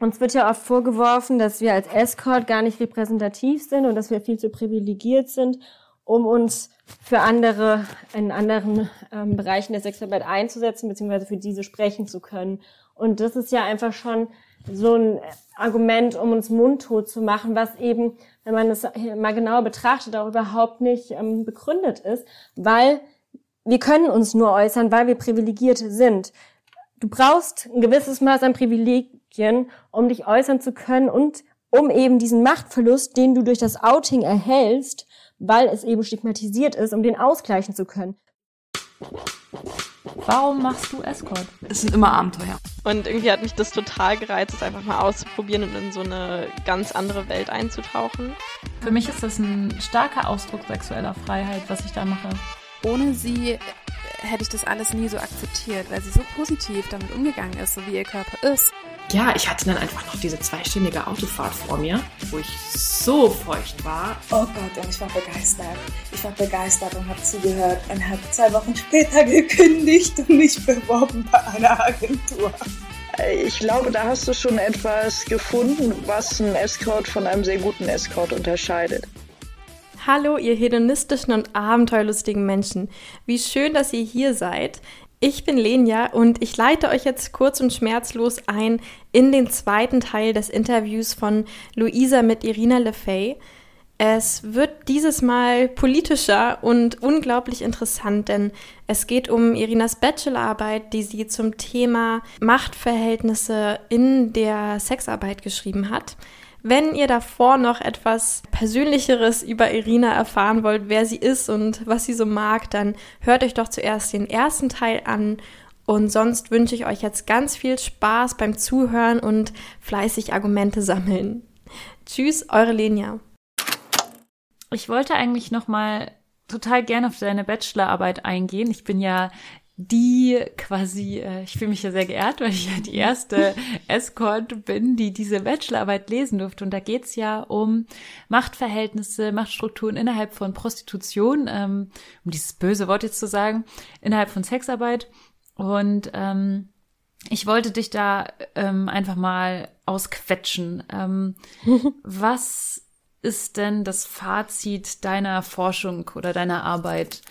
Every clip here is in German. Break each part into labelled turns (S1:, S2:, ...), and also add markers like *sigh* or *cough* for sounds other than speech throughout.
S1: uns wird ja oft vorgeworfen, dass wir als Escort gar nicht repräsentativ sind und dass wir viel zu privilegiert sind, um uns für andere in anderen ähm, Bereichen der Sexarbeit einzusetzen, beziehungsweise für diese sprechen zu können. Und das ist ja einfach schon so ein Argument, um uns mundtot zu machen, was eben, wenn man das mal genauer betrachtet, auch überhaupt nicht ähm, begründet ist, weil wir können uns nur äußern, weil wir privilegiert sind. Du brauchst ein gewisses Maß an Privilegien, um dich äußern zu können und um eben diesen Machtverlust, den du durch das Outing erhältst, weil es eben stigmatisiert ist, um den ausgleichen zu können.
S2: Warum machst du Escort?
S3: Es sind immer Abenteuer.
S4: Und irgendwie hat mich das total gereizt, es einfach mal auszuprobieren und in so eine ganz andere Welt einzutauchen.
S2: Für mich ist das ein starker Ausdruck sexueller Freiheit, was ich da mache.
S5: Ohne sie hätte ich das alles nie so akzeptiert, weil sie so positiv damit umgegangen ist, so wie ihr Körper ist.
S3: Ja, ich hatte dann einfach noch diese zweistündige Autofahrt vor mir, wo ich so feucht war.
S6: Oh Gott, und ich war begeistert. Ich war begeistert und habe zugehört und habe zwei Wochen später *laughs* gekündigt und mich beworben bei einer Agentur.
S7: Ich glaube, da hast du schon etwas gefunden, was einen Escort von einem sehr guten Escort unterscheidet.
S4: Hallo, ihr hedonistischen und abenteuerlustigen Menschen. Wie schön, dass ihr hier seid. Ich bin Lenja und ich leite euch jetzt kurz und schmerzlos ein in den zweiten Teil des Interviews von Luisa mit Irina Lefay. Es wird dieses Mal politischer und unglaublich interessant, denn es geht um Irinas Bachelorarbeit, die sie zum Thema Machtverhältnisse in der Sexarbeit geschrieben hat. Wenn ihr davor noch etwas Persönlicheres über Irina erfahren wollt, wer sie ist und was sie so mag, dann hört euch doch zuerst den ersten Teil an. Und sonst wünsche ich euch jetzt ganz viel Spaß beim Zuhören und fleißig Argumente sammeln. Tschüss, eure Lenia.
S2: Ich wollte eigentlich noch mal total gerne auf deine Bachelorarbeit eingehen. Ich bin ja die quasi, äh, ich fühle mich ja sehr geehrt, weil ich ja die erste Escort bin, die diese Bachelorarbeit lesen durfte. Und da geht's ja um Machtverhältnisse, Machtstrukturen innerhalb von Prostitution, ähm, um dieses böse Wort jetzt zu sagen, innerhalb von Sexarbeit. Und ähm, ich wollte dich da ähm, einfach mal ausquetschen. Ähm, *laughs* was ist denn das Fazit deiner Forschung oder deiner Arbeit?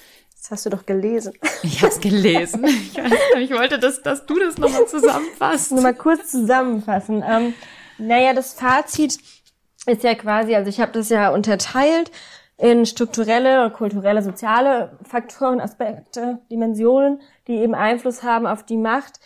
S1: Das hast du doch gelesen. *laughs*
S2: Ich habe es gelesen. Ich, ich, wollte, dass, dass du das nochmal zusammenfasst.
S1: Nur mal kurz zusammenfassen. Ähm, naja, das Fazit ist ja quasi, also ich habe das ja unterteilt in strukturelle, kulturelle, soziale Faktoren, Aspekte, Dimensionen, die eben Einfluss haben auf die Macht.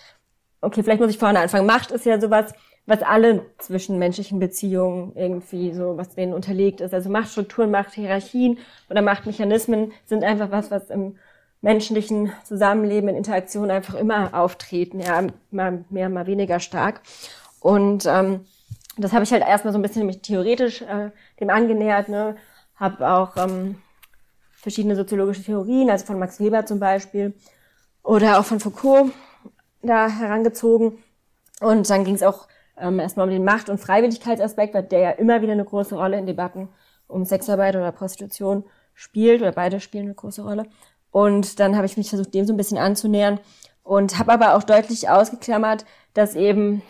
S1: Okay, vielleicht muss ich vorne anfangen. Macht ist ja sowas, was alle zwischenmenschlichen Beziehungen irgendwie so, was denen unterlegt ist. Also Machtstrukturen, Machthierarchien oder Machtmechanismen sind einfach was, was im menschlichen Zusammenleben, in Interaktion einfach immer auftreten, ja, mal mehr, mal weniger stark. Und ähm, das habe ich halt erstmal so ein bisschen mich theoretisch äh, dem angenähert, ne, habe auch ähm, verschiedene soziologische Theorien, also von Max Weber zum Beispiel oder auch von Foucault da herangezogen. Und dann ging es auch ähm, erstmal um den Macht- und Freiwilligkeitsaspekt, weil der ja immer wieder eine große Rolle in Debatten um Sexarbeit oder Prostitution spielt, oder beide spielen eine große Rolle. Und dann habe ich mich versucht, dem so ein bisschen anzunähern und habe aber auch deutlich ausgeklammert, dass eben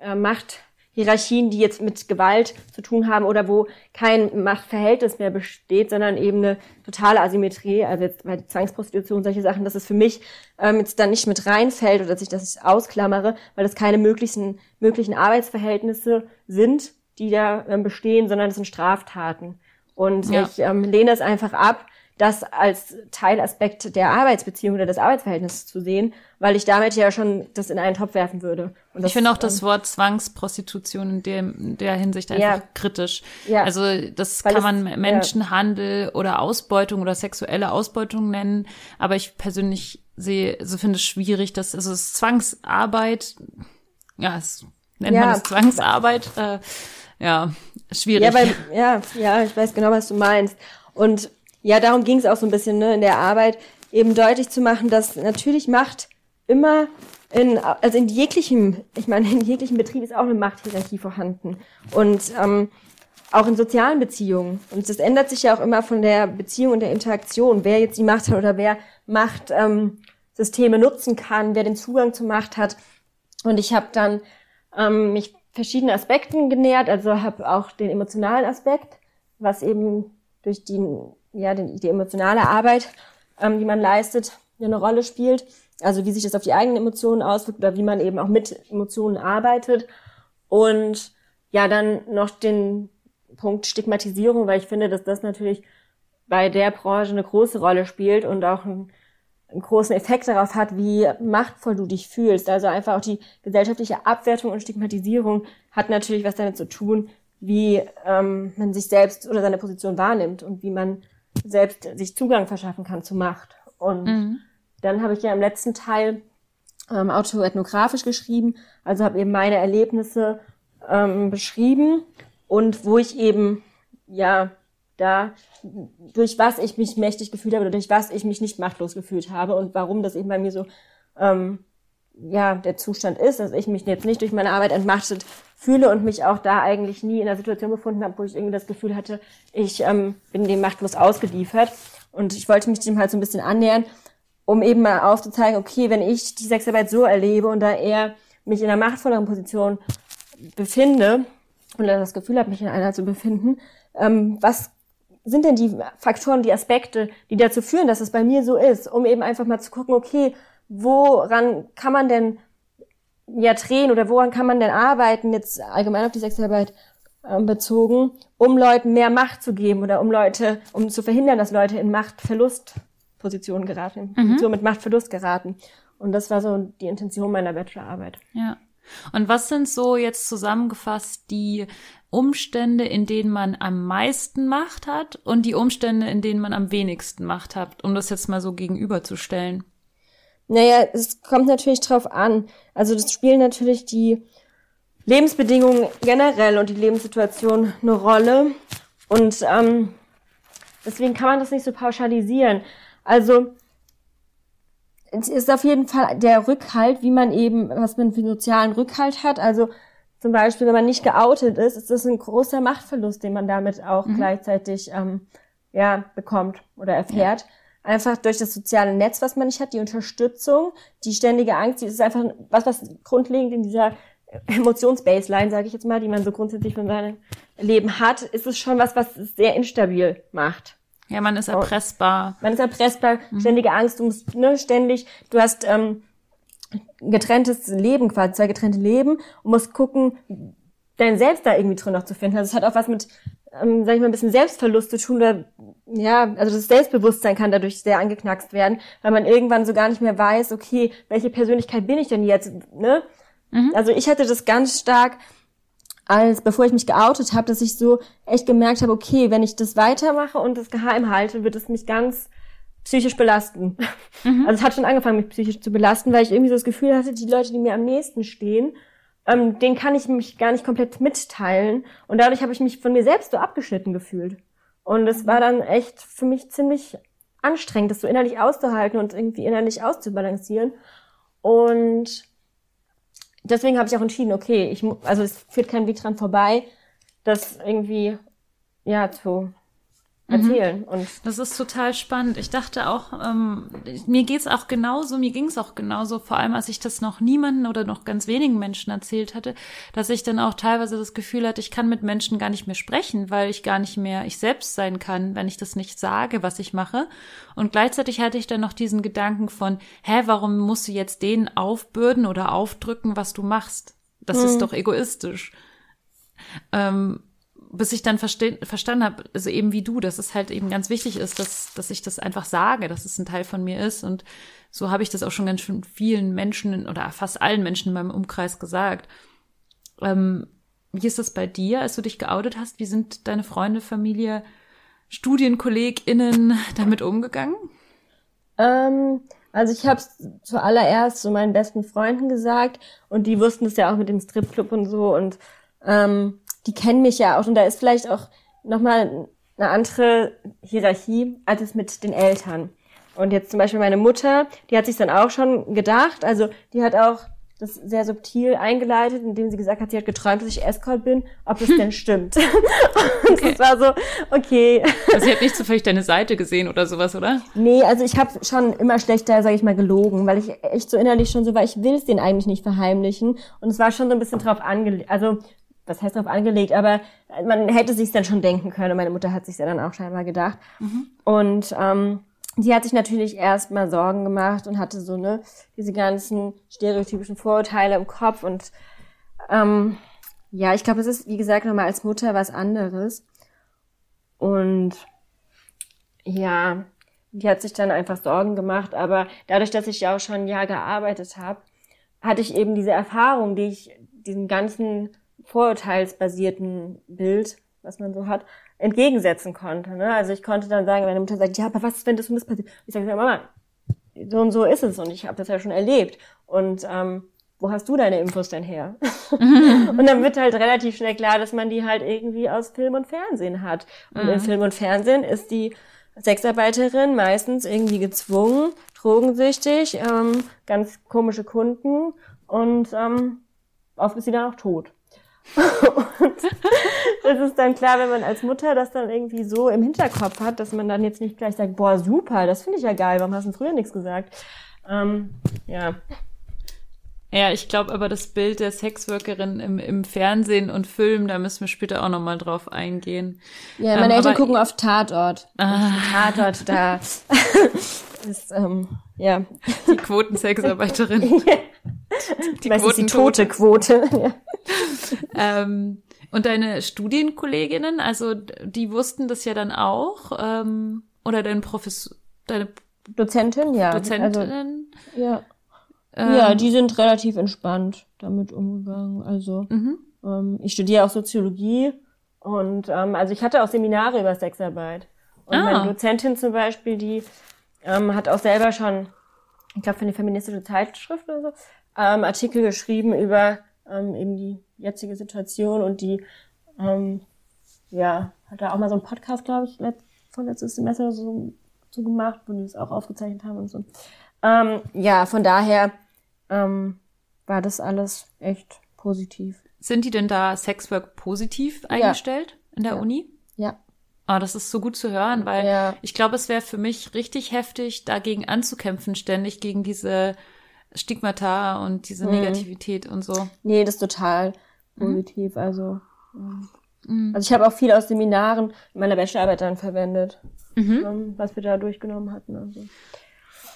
S1: äh, Macht Hierarchien, die jetzt mit Gewalt zu tun haben oder wo kein Machtverhältnis mehr besteht, sondern eben eine totale Asymmetrie, also jetzt bei Zwangsprostitution, solche Sachen, dass es für mich ähm, jetzt dann nicht mit reinfällt oder dass ich das ausklammere, weil das keine möglichen, möglichen Arbeitsverhältnisse sind, die da ähm, bestehen, sondern das sind Straftaten. Und ja. ich ähm, lehne es einfach ab, das als Teilaspekt der Arbeitsbeziehung oder des Arbeitsverhältnisses zu sehen, weil ich damit ja schon das in einen Topf werfen würde.
S2: Und ich finde auch das Wort Zwangsprostitution in der, in der Hinsicht einfach ja, kritisch. Ja, also das kann man es, Menschenhandel ja. oder Ausbeutung oder sexuelle Ausbeutung nennen, aber ich persönlich sehe, so finde es schwierig, dass also es Zwangsarbeit, ja, es nennt man es Zwangsarbeit, äh, ja, schwierig.
S1: Ja, weil, ja, ja, ich weiß genau, was du meinst. Und ja, darum ging es auch so ein bisschen ne, in der Arbeit, eben deutlich zu machen, dass natürlich Macht immer in, also in jeglichem, ich meine, in jeglichem Betrieb ist auch eine Machthierarchie vorhanden. Und ähm, auch in sozialen Beziehungen. Und das ändert sich ja auch immer von der Beziehung und der Interaktion, wer jetzt die Macht hat oder wer Machtsysteme ähm, nutzen kann, wer den Zugang zur Macht hat. Und ich habe dann ähm, mich verschiedene Aspekten genähert, also habe auch den emotionalen Aspekt, was eben durch die, ja, die, die emotionale Arbeit, ähm, die man leistet, eine Rolle spielt. Also wie sich das auf die eigenen Emotionen auswirkt oder wie man eben auch mit Emotionen arbeitet. Und ja, dann noch den Punkt Stigmatisierung, weil ich finde, dass das natürlich bei der Branche eine große Rolle spielt und auch einen, einen großen Effekt darauf hat, wie machtvoll du dich fühlst. Also einfach auch die gesellschaftliche Abwertung und Stigmatisierung hat natürlich was damit zu tun, wie ähm, man sich selbst oder seine Position wahrnimmt und wie man selbst sich Zugang verschaffen kann zu Macht. Und mhm. dann habe ich ja im letzten Teil ähm, autoethnografisch geschrieben, also habe eben meine Erlebnisse ähm, beschrieben und wo ich eben ja da durch was ich mich mächtig gefühlt habe oder durch was ich mich nicht machtlos gefühlt habe und warum das eben bei mir so ähm, ja der Zustand ist, dass ich mich jetzt nicht durch meine Arbeit entmachtet fühle und mich auch da eigentlich nie in einer Situation befunden habe, wo ich irgendwie das Gefühl hatte, ich ähm, bin dem machtlos ausgeliefert. Und ich wollte mich dem halt so ein bisschen annähern, um eben mal aufzuzeigen, okay, wenn ich die Sexarbeit so erlebe und da eher mich in einer machtvolleren Position befinde oder das Gefühl habe, mich in einer zu befinden, ähm, was sind denn die Faktoren, die Aspekte, die dazu führen, dass es bei mir so ist, um eben einfach mal zu gucken, okay, woran kann man denn ja drehen oder woran kann man denn arbeiten, jetzt allgemein auf die Sexarbeit äh, bezogen, um Leuten mehr Macht zu geben oder um Leute, um zu verhindern, dass Leute in Machtverlustpositionen geraten, in Position mhm. mit Machtverlust geraten. Und das war so die Intention meiner Bachelorarbeit.
S2: Ja. Und was sind so jetzt zusammengefasst die Umstände, in denen man am meisten Macht hat und die Umstände, in denen man am wenigsten Macht hat, um das jetzt mal so gegenüberzustellen?
S1: Naja, es kommt natürlich drauf an. Also das spielen natürlich die Lebensbedingungen generell und die Lebenssituation eine Rolle. Und ähm, deswegen kann man das nicht so pauschalisieren. Also es ist auf jeden Fall der Rückhalt, wie man eben, was man für sozialen Rückhalt hat. Also zum Beispiel, wenn man nicht geoutet ist, ist das ein großer Machtverlust, den man damit auch mhm. gleichzeitig ähm, ja, bekommt oder erfährt. Ja. Einfach durch das soziale Netz, was man nicht hat, die Unterstützung, die ständige Angst, die ist einfach was, was grundlegend in dieser Emotionsbaseline, sage ich jetzt mal, die man so grundsätzlich von seinem Leben hat, ist es schon was, was es sehr instabil macht.
S2: Ja, man ist erpressbar.
S1: Man ist erpressbar, mhm. ständige Angst, du musst ne, ständig, du hast ähm, getrenntes Leben quasi, zwei getrennte Leben und musst gucken, dein Selbst da irgendwie drin noch zu finden. Also es hat auch was mit, ähm, sag ich mal, ein bisschen Selbstverlust zu tun. Oder, ja, also das Selbstbewusstsein kann dadurch sehr angeknackst werden, weil man irgendwann so gar nicht mehr weiß, okay, welche Persönlichkeit bin ich denn jetzt, ne? Mhm. Also ich hatte das ganz stark, als bevor ich mich geoutet habe, dass ich so echt gemerkt habe, okay, wenn ich das weitermache und das geheim halte, wird es mich ganz psychisch belasten. Mhm. Also es hat schon angefangen, mich psychisch zu belasten, weil ich irgendwie so das Gefühl hatte, die Leute, die mir am nächsten stehen, ähm, denen kann ich mich gar nicht komplett mitteilen. Und dadurch habe ich mich von mir selbst so abgeschnitten gefühlt. Und es war dann echt für mich ziemlich anstrengend, das so innerlich auszuhalten und irgendwie innerlich auszubalancieren. Und deswegen habe ich auch entschieden, okay, ich also es führt kein Weg dran vorbei, das irgendwie ja zu erzählen. Mhm. Und
S2: das ist total spannend. Ich dachte auch, ähm, mir geht's auch genauso, mir ging's auch genauso, vor allem als ich das noch niemanden oder noch ganz wenigen Menschen erzählt hatte, dass ich dann auch teilweise das Gefühl hatte, ich kann mit Menschen gar nicht mehr sprechen, weil ich gar nicht mehr ich selbst sein kann, wenn ich das nicht sage, was ich mache. Und gleichzeitig hatte ich dann noch diesen Gedanken von, hä, warum musst du jetzt denen aufbürden oder aufdrücken, was du machst? Das mhm. ist doch egoistisch. Ähm, bis ich dann verstanden habe, also eben wie du, dass es halt eben ganz wichtig ist, dass, dass ich das einfach sage, dass es ein Teil von mir ist. Und so habe ich das auch schon ganz schön vielen Menschen oder fast allen Menschen in meinem Umkreis gesagt. Ähm, wie ist das bei dir, als du dich geoutet hast? Wie sind deine Freunde, Familie, StudienkollegInnen *laughs* damit umgegangen?
S1: Ähm, also ich habe es zuallererst so meinen besten Freunden gesagt und die wussten es ja auch mit dem Stripclub und so und ähm, die kennen mich ja auch und da ist vielleicht auch nochmal eine andere Hierarchie als es mit den Eltern. Und jetzt zum Beispiel meine Mutter, die hat sich dann auch schon gedacht, also die hat auch das sehr subtil eingeleitet, indem sie gesagt hat, sie hat geträumt, dass ich Escort bin, ob es denn *laughs* stimmt. *laughs* und
S2: Okay.
S1: es war so, okay.
S2: Also sie hat nicht zufällig deine Seite gesehen oder sowas, oder?
S1: Nee, also ich habe schon immer schlechter, sage ich mal, gelogen, weil ich echt so innerlich schon so war, ich will es denen eigentlich nicht verheimlichen. Und es war schon so ein bisschen drauf angelegt, also was heißt drauf angelegt, aber man hätte sich dann schon denken können. Und meine Mutter hat sich ja dann auch scheinbar gedacht. Und ähm, die hat sich natürlich erstmal Sorgen gemacht und hatte so ne diese ganzen stereotypischen Vorurteile im Kopf und ähm, ja, ich glaube, es ist wie gesagt nochmal als Mutter was anderes. Und ja, die hat sich dann einfach Sorgen gemacht, aber dadurch, dass ich ja auch schon ein Jahr gearbeitet habe, hatte ich eben diese Erfahrung, die ich diesem ganzen vorurteilsbasierten Bild, was man so hat, entgegensetzen konnte. Ne? Also ich konnte dann sagen, meine Mutter sagt, ja, aber was ist, wenn das und das passiert? Ich sage, Mama, so und so ist es und ich habe das ja schon erlebt. Und ähm, wo hast du deine Infos denn her? *laughs* und dann wird halt relativ schnell klar, dass man die halt irgendwie aus Film und Fernsehen hat. Und in Film und Fernsehen ist die Sexarbeiterin meistens irgendwie gezwungen, drogensüchtig, ähm, ganz komische Kunden und ähm, oft ist sie dann auch tot. *laughs* und das ist dann klar, wenn man als Mutter das dann irgendwie so im Hinterkopf hat, dass man dann jetzt nicht gleich sagt, boah, super, das finde ich ja geil, warum hast du denn früher nichts gesagt? Ähm, ja.
S2: Ja, ich glaube aber das Bild der Sexworkerin im, im Fernsehen und Film, da müssen wir später auch nochmal drauf eingehen.
S1: Ja,
S2: Ähm,
S1: meine Eltern
S2: aber-
S1: gucken auf Tatort.
S2: Ah.
S1: Tatort, da *laughs* ist, ähm, ja,
S2: Die Quotensexarbeiterin. *laughs*
S1: die meistens die tote Quote. ja. *laughs*
S2: ähm, und deine Studienkolleginnen, also die wussten das ja dann auch, ähm, oder dein Professor, deine
S1: Dozentin, ja. Also,
S2: Dozentinnen?
S1: ja.
S2: ähm,
S1: ja, die sind relativ entspannt damit umgegangen. Also
S2: Mhm.
S1: ähm, ich studiere auch Soziologie und ähm, also ich hatte auch Seminare über Sexarbeit. Und
S2: Ah.
S1: meine Dozentin zum Beispiel, die ähm, hat auch selber schon, ich glaube für eine feministische Zeitschrift oder so, ähm, Artikel geschrieben über ähm, eben die jetzige Situation und die, ähm, ja, hat da auch mal so einen Podcast, glaube ich, letzt, vorletztes Semester so, so gemacht, wo die das auch aufgezeichnet haben und so. Ähm, ja, von daher ähm, war das alles echt positiv.
S2: Sind die denn da Sexwork positiv eingestellt in der
S1: Ja.
S2: Uni?
S1: Ja.
S2: Ah, das ist so gut zu hören, weil
S1: Ja.
S2: ich glaube, es wäre für mich richtig heftig, dagegen anzukämpfen, ständig gegen diese Stigmata und diese
S1: Mhm.
S2: Negativität und so.
S1: Nee, das ist total positiv. Also, ähm,
S2: Mhm.
S1: also ich habe auch viel aus Seminaren in meiner Bachelorarbeit dann verwendet,
S2: Mhm.
S1: ähm, was wir da durchgenommen hatten. Also.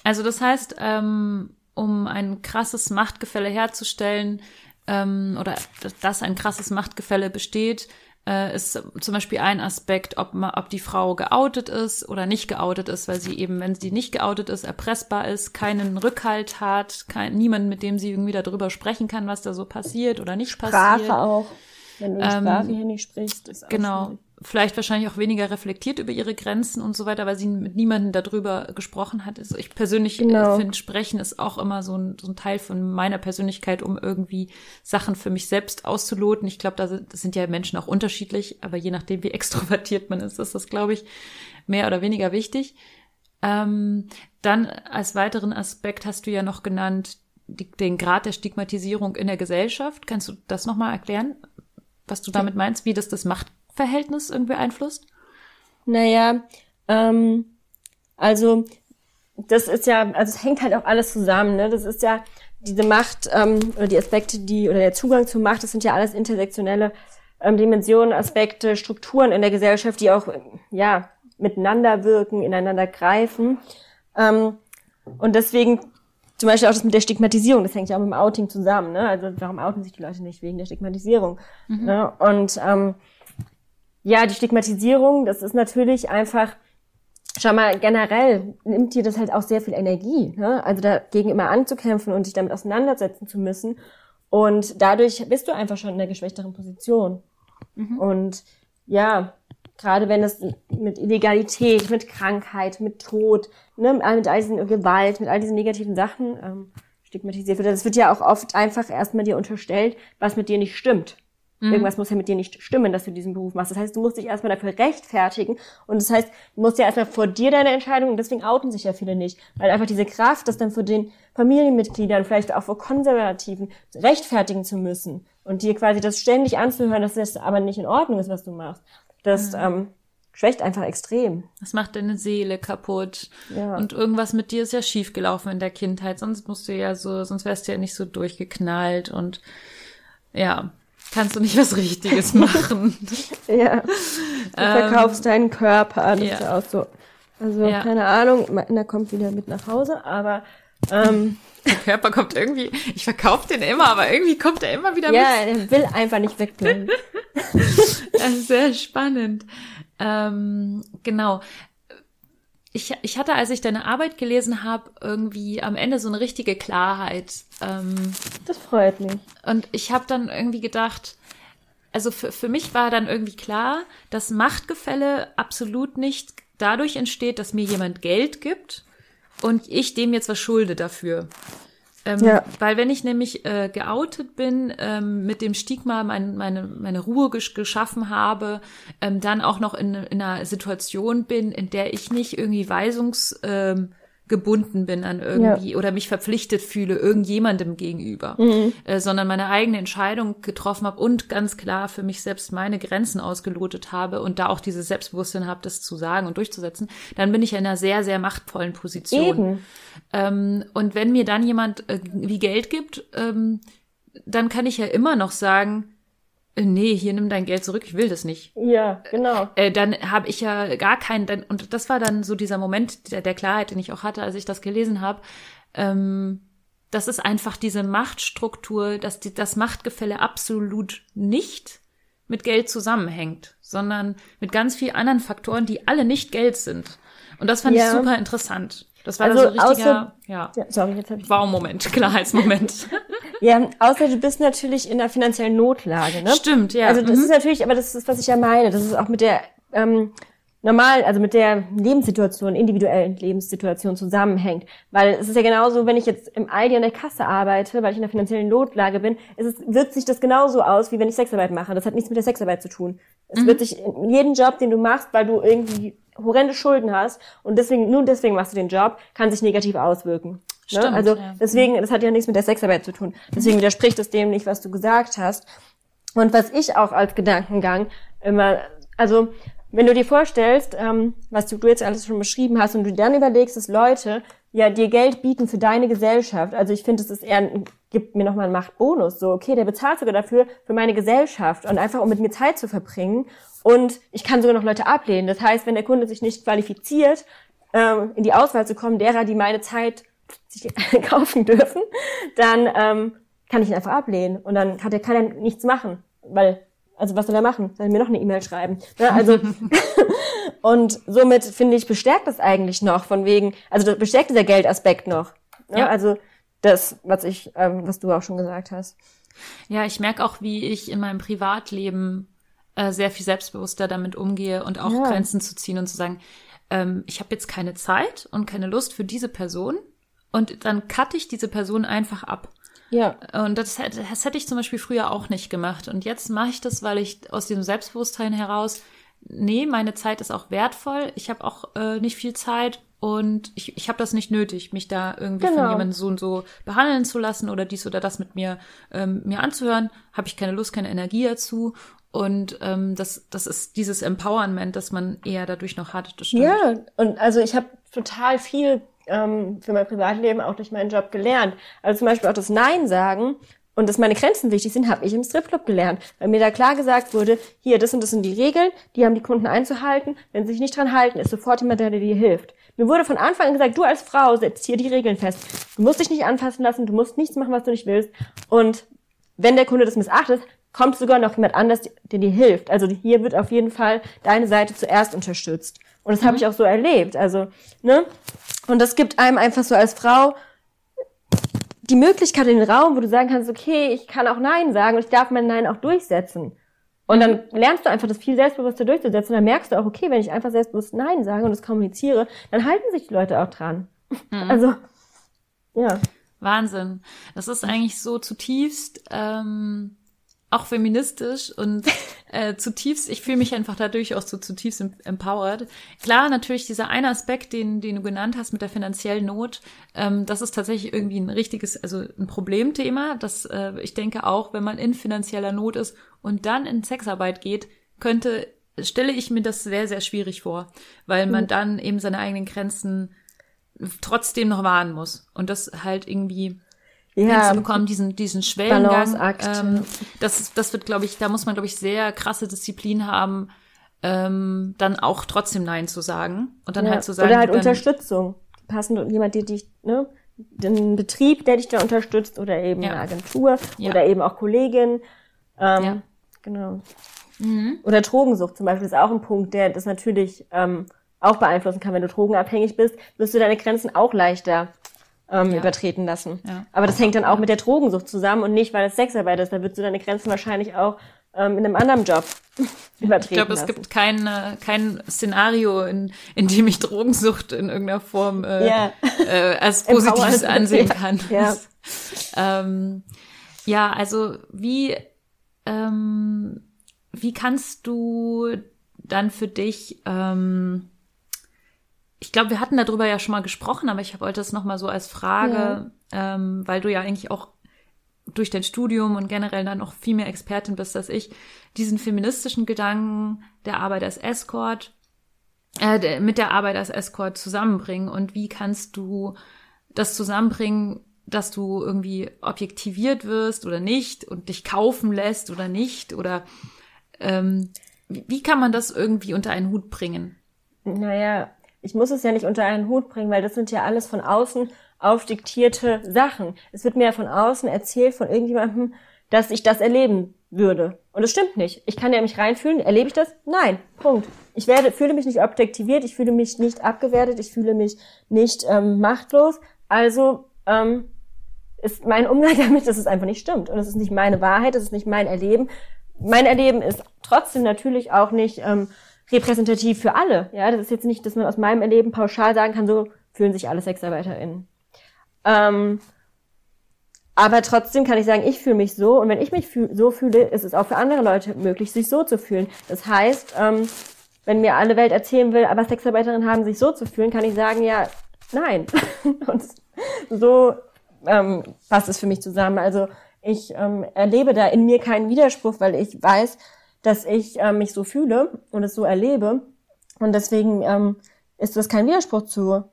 S2: Also das heißt, ähm, um ein krasses Machtgefälle herzustellen ähm, oder dass ein krasses Machtgefälle besteht, äh, ist zum Beispiel ein Aspekt, ob, ma, ob die Frau geoutet ist oder nicht geoutet ist, weil sie eben, wenn sie nicht geoutet ist, erpressbar ist, keinen Rückhalt hat, kein, niemand, mit dem sie irgendwie darüber sprechen kann, was da so passiert oder nicht passiert.
S1: Sprache auch. Wenn du die
S2: Ähm,
S1: Sprache hier nicht sprichst, ist auch
S2: Genau.
S1: schwierig.
S2: Vielleicht wahrscheinlich auch weniger reflektiert über ihre Grenzen und so weiter, weil sie mit niemandem darüber gesprochen hat. Also ich persönlich äh,
S1: Genau.
S2: finde, Sprechen ist auch immer so ein, so ein Teil von meiner Persönlichkeit, um irgendwie Sachen für mich selbst auszuloten. Ich glaube, da sind, das sind ja Menschen auch unterschiedlich, aber je nachdem, wie *laughs* extrovertiert man ist, ist das, glaube ich, mehr oder weniger wichtig. Ähm, dann als weiteren Aspekt hast du ja noch genannt, die, den Grad der Stigmatisierung in der Gesellschaft. Kannst du das nochmal erklären, was du damit meinst, wie das das Machtverhältnis irgendwie beeinflusst?
S1: Naja, ähm, also das ist ja, also es hängt halt auch alles zusammen, ne? Das ist ja diese Macht ähm, oder die Aspekte, die oder der Zugang zur Macht, das sind ja alles intersektionelle ähm, Dimensionen, Aspekte, Strukturen in der Gesellschaft, die auch ja miteinander wirken, ineinander greifen. Ähm, und deswegen zum Beispiel auch das mit der Stigmatisierung, das hängt ja auch mit dem Outing zusammen. Ne? Also warum outen sich die Leute nicht wegen der Stigmatisierung? Ne? Und ähm, ja, die Stigmatisierung, das ist natürlich einfach, schau mal, generell nimmt dir das halt auch sehr viel Energie, ne? Also dagegen immer anzukämpfen und dich damit auseinandersetzen zu müssen. Und dadurch bist du einfach schon in einer geschwächteren Position. Und ja, gerade wenn es mit Illegalität, mit Krankheit, mit Tod, ne, mit all mit all diesen Gewalt, mit all diesen negativen Sachen ähm, stigmatisiert wird, das wird ja auch oft einfach erstmal dir unterstellt, was mit dir nicht stimmt. Irgendwas muss ja mit dir nicht stimmen, dass du diesen Beruf machst. Das heißt, du musst dich erstmal dafür rechtfertigen. Und das heißt, du musst ja erstmal vor dir deine Entscheidung, und deswegen outen sich ja viele nicht. Weil einfach diese Kraft, das dann vor den, Familienmitgliedern, vielleicht auch vor Konservativen rechtfertigen zu müssen und dir quasi das ständig anzuhören, dass das aber nicht in Ordnung ist, was du machst. Das ähm, schwächt einfach extrem.
S2: Das macht deine Seele kaputt.
S1: Ja.
S2: Und irgendwas mit dir ist ja schiefgelaufen in der Kindheit. Sonst musst du ja so, sonst wärst du ja nicht so durchgeknallt und ja, kannst du nicht was Richtiges *laughs* machen.
S1: Ja. Du verkaufst deinen Körper. Das
S2: Ähm, ja.
S1: ist auch so. Also,
S2: Ja.
S1: keine Ahnung, meiner kommt wieder mit nach Hause, aber ähm,
S2: Der Körper kommt irgendwie, ich verkaufe den immer, aber irgendwie kommt er immer wieder mit.
S1: ja, er will einfach nicht wegbleiben. *laughs*
S2: Das ist sehr spannend. Ähm, genau. Ich, ich hatte, als ich deine Arbeit gelesen habe, irgendwie am Ende so eine richtige Klarheit. Ähm,
S1: Das freut mich.
S2: und ich habe dann irgendwie gedacht, also für, für mich war dann irgendwie klar, dass Machtgefälle absolut nicht dadurch entsteht, dass mir jemand Geld gibt und ich dem jetzt was schulde dafür. Ähm,
S1: Ja.
S2: Weil wenn ich nämlich äh, geoutet bin, ähm, mit dem Stigma mein, meine, meine Ruhe gesch geschaffen habe, ähm, dann auch noch in, in einer Situation bin, in der ich nicht irgendwie weisungs... Ähm, gebunden bin an irgendwie oder mich verpflichtet fühle irgendjemandem gegenüber, äh, sondern meine eigene Entscheidung getroffen habe und ganz klar für mich selbst meine Grenzen ausgelotet habe und da auch dieses Selbstbewusstsein habe, das zu sagen und durchzusetzen, dann bin ich in einer sehr, sehr machtvollen Position. Ähm, und wenn mir dann jemand äh, wie Geld gibt, ähm, dann kann ich ja immer noch sagen, nee, hier nimm dein Geld zurück, ich will das nicht.
S1: Ja, genau.
S2: Äh, dann habe ich ja gar keinen, dann, und das war dann so dieser Moment der, der Klarheit, den ich auch hatte, als ich das gelesen habe. Ähm, das ist einfach diese Machtstruktur, dass die, das Machtgefälle absolut nicht mit Geld zusammenhängt, sondern mit ganz vielen anderen Faktoren, die alle nicht Geld sind. Und das fand
S1: Ja.
S2: ich super interessant. Das war
S1: Also
S2: so ein richtiger,
S1: außer-
S2: ja,
S1: Ja, sorry, jetzt habe ich.
S2: Wow-Moment, *laughs* Klarheitsmoment. *laughs*
S1: Ja, außer du bist natürlich in einer finanziellen Notlage, ne?
S2: Stimmt, ja.
S1: Also das
S2: mhm.
S1: ist natürlich, aber das ist, was ich ja meine. Das ist auch mit der ähm, normal, also mit der Lebenssituation, individuellen Lebenssituation zusammenhängt. Weil es ist ja genauso, wenn ich jetzt im Aldi an der Kasse arbeite, weil ich in einer finanziellen Notlage bin, es, wirkt sich das genauso aus, wie wenn ich Sexarbeit mache. Das hat nichts mit der Sexarbeit zu tun. Es wird sich in jedem Job, den du machst, weil du irgendwie horrende Schulden hast und deswegen, nur deswegen machst du den Job, kann sich negativ auswirken. Ne?
S2: Stimmt,
S1: Also
S2: ja.
S1: deswegen, das hat ja nichts mit der Sexarbeit zu tun. Deswegen widerspricht es dem nicht, was du gesagt hast. Und was ich auch als Gedankengang immer, also wenn du dir vorstellst, ähm, was du, du jetzt alles schon beschrieben hast und du dann überlegst, dass Leute ja dir Geld bieten für deine Gesellschaft. Also ich finde, es ist eher, ein, gibt mir nochmal einen Machtbonus. So, okay, der bezahlt sogar dafür, für meine Gesellschaft und einfach um mit mir Zeit zu verbringen. Und ich kann sogar noch Leute ablehnen. Das heißt, wenn der Kunde sich nicht qualifiziert, ähm, in die Auswahl zu kommen, derer, die meine Zeit sich *laughs* kaufen dürfen, dann ähm, kann ich ihn einfach ablehnen. Und dann hat er, kann er nichts machen. Weil, also was soll er machen? Soll er mir noch eine E-Mail schreiben? Ne? Also, *laughs* *laughs* und somit, finde ich, bestärkt das eigentlich noch, von wegen, also das bestärkt dieser Geldaspekt noch. Ne?
S2: Ja.
S1: Also das, was ich, ähm, was du auch schon gesagt hast.
S2: Ja, ich merke auch, wie ich in meinem Privatleben äh, sehr viel selbstbewusster damit umgehe und auch
S1: Ja.
S2: Grenzen zu ziehen und zu sagen, ähm, ich habe jetzt keine Zeit und keine Lust für diese Person und dann cutte ich diese Person einfach ab.
S1: Ja.
S2: Und das, hätte- das hätte ich zum Beispiel früher auch nicht gemacht. Und jetzt mache ich das, weil ich aus diesem Selbstbewusstsein heraus, nee, meine Zeit ist auch wertvoll. Ich habe auch äh, nicht viel Zeit und ich, ich habe das nicht nötig, mich da irgendwie von
S1: Genau.
S2: jemandem so und so behandeln zu lassen oder dies oder das mit mir ähm, mir anzuhören. Habe ich keine Lust, keine Energie dazu. Und ähm, das, das ist dieses Empowerment, das man eher dadurch noch hat.
S1: Ja, und also ich habe total viel ähm, für mein Privatleben auch durch meinen Job gelernt. Also zum Beispiel auch das Nein sagen und dass meine Grenzen wichtig sind, habe ich im Stripclub gelernt. Weil mir da klar gesagt wurde, hier, das und das sind die Regeln, die haben die Kunden einzuhalten. Wenn sie sich nicht dran halten, ist sofort jemand, der dir hilft. Mir wurde von Anfang an gesagt, du als Frau setzt hier die Regeln fest. Du musst dich nicht anfassen lassen, du musst nichts machen, was du nicht willst. Und wenn der Kunde das missachtet, kommt sogar noch jemand anders, der dir hilft. Also hier wird auf jeden Fall deine Seite zuerst unterstützt. Und das habe ich auch so erlebt. Also, ne? Und das gibt einem einfach so als Frau die Möglichkeit in den Raum, wo du sagen kannst, okay, ich kann auch Nein sagen und ich darf mein Nein auch durchsetzen. Und dann lernst du einfach das viel selbstbewusster durchzusetzen. Und dann merkst du auch, okay, wenn ich einfach selbstbewusst Nein sage und das kommuniziere, dann halten sich die Leute auch dran. Also, ja.
S2: Wahnsinn. Das ist eigentlich so zutiefst ähm, auch feministisch und äh, zutiefst, ich fühle mich einfach dadurch auch so zutiefst em- empowered. Klar, natürlich dieser eine Aspekt, den, den du genannt hast mit der finanziellen Not, ähm, das ist tatsächlich irgendwie ein richtiges, also ein Problemthema. Das, äh, ich denke auch, wenn man in finanzieller Not ist und dann in Sexarbeit geht, könnte, stelle ich mir das sehr, sehr schwierig vor, weil man dann eben seine eigenen Grenzen trotzdem noch wahren muss. Und das halt irgendwie
S1: Ja,
S2: hinzubekommen, diesen, diesen Schwellengang. Ähm, das, das wird, glaube ich, da muss man, glaube ich, sehr krasse Disziplin haben, ähm, dann auch trotzdem Nein zu sagen. Und dann
S1: ja.
S2: halt zu sagen,
S1: Oder halt
S2: dann,
S1: Unterstützung. Passend jemand, der dich, ne, den Betrieb, der dich da unterstützt, oder eben
S2: Ja.
S1: eine Agentur,
S2: Ja.
S1: oder eben auch Kollegin. Ähm,
S2: Ja.
S1: Genau.
S2: Mhm.
S1: Oder Drogensucht zum Beispiel ist auch ein Punkt, der das natürlich ähm, auch beeinflussen kann. Wenn du drogenabhängig bist, wirst du deine Grenzen auch leichter ähm,
S2: Ja.
S1: übertreten lassen.
S2: Ja.
S1: Aber das hängt dann auch mit der Drogensucht zusammen und nicht, weil es Sexarbeit ist. Da wirst du deine Grenzen wahrscheinlich auch ähm, in einem anderen Job *laughs* übertreten
S2: Ich glaube, es gibt kein, äh, kein Szenario, in, in dem ich Drogensucht in irgendeiner Form äh,
S1: Ja.
S2: äh, als *laughs* Positives ansehen kann.
S1: Ja. *laughs*
S2: ähm, ja, also wie, ähm, wie kannst du dann für dich, ähm, ich glaube, wir hatten darüber ja schon mal gesprochen, aber ich wollte es nochmal so als Frage, ähm, weil du ja eigentlich auch durch dein Studium und generell dann auch viel mehr Expertin bist als ich, diesen feministischen Gedanken der Arbeit als Escort, äh, mit der Arbeit als Escort zusammenbringen. Und wie kannst du das zusammenbringen, dass du irgendwie objektiviert wirst oder nicht und dich kaufen lässt oder nicht? Oder ähm, wie kann man das irgendwie unter einen Hut bringen?
S1: Naja, ich muss es ja nicht unter einen Hut bringen, weil das sind ja alles von außen aufdiktierte Sachen. Es wird mir ja von außen erzählt von irgendjemandem, dass ich das erleben würde. Und es stimmt nicht. Ich kann ja mich reinfühlen. Erlebe ich das? Nein. Punkt. Ich werde, fühle mich nicht objektiviert, ich fühle mich nicht abgewertet, ich fühle mich nicht ähm, machtlos. Also ähm, ist mein Umgang *laughs* damit, dass es einfach nicht stimmt. Und es ist nicht meine Wahrheit, es ist nicht mein Erleben. Mein Erleben ist trotzdem natürlich auch nicht ähm, repräsentativ für alle. Ja, das ist jetzt nicht, dass man aus meinem Erleben pauschal sagen kann, so fühlen sich alle SexarbeiterInnen. Ähm, aber trotzdem kann ich sagen, ich fühle mich so und wenn ich mich fühl so fühle, ist es auch für andere Leute möglich, sich so zu fühlen. Das heißt, ähm, wenn mir alle Welt erzählen will, aber Sexarbeiterinnen haben sich so zu fühlen, kann ich sagen, ja, nein. *laughs* und so ähm, passt es für mich zusammen. Also ich ähm, erlebe da in mir keinen Widerspruch, weil ich weiß, dass ich ähm, mich so fühle und es so erlebe. Und deswegen ähm, ist das kein Widerspruch zu,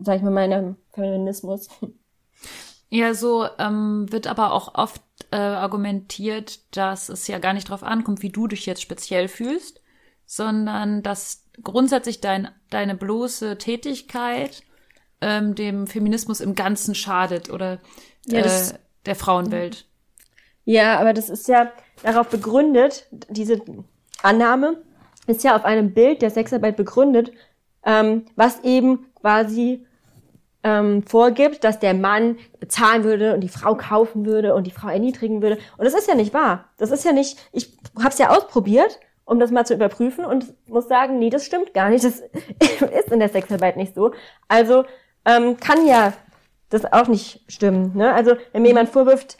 S1: sag ich mal, meinem Feminismus.
S2: Ja, so ähm, wird aber auch oft äh, argumentiert, dass es ja gar nicht drauf ankommt, wie du dich jetzt speziell fühlst, sondern dass grundsätzlich dein, deine bloße Tätigkeit ähm, dem Feminismus im Ganzen schadet oder
S1: Ja,
S2: äh, der Frauenwelt.
S1: Ja, aber das ist ja darauf begründet, diese Annahme ist ja auf einem Bild der Sexarbeit begründet, ähm, was eben quasi ähm, vorgibt, dass der Mann bezahlen würde und die Frau kaufen würde und die Frau erniedrigen würde. Und das ist ja nicht wahr. Das ist ja nicht, ich habe es ja ausprobiert, um das mal zu überprüfen und muss sagen, nee, das stimmt gar nicht. Das *laughs* ist in der Sexarbeit nicht so. Also ähm, kann ja das auch nicht stimmen. Ne? Also wenn mir jemand vorwirft,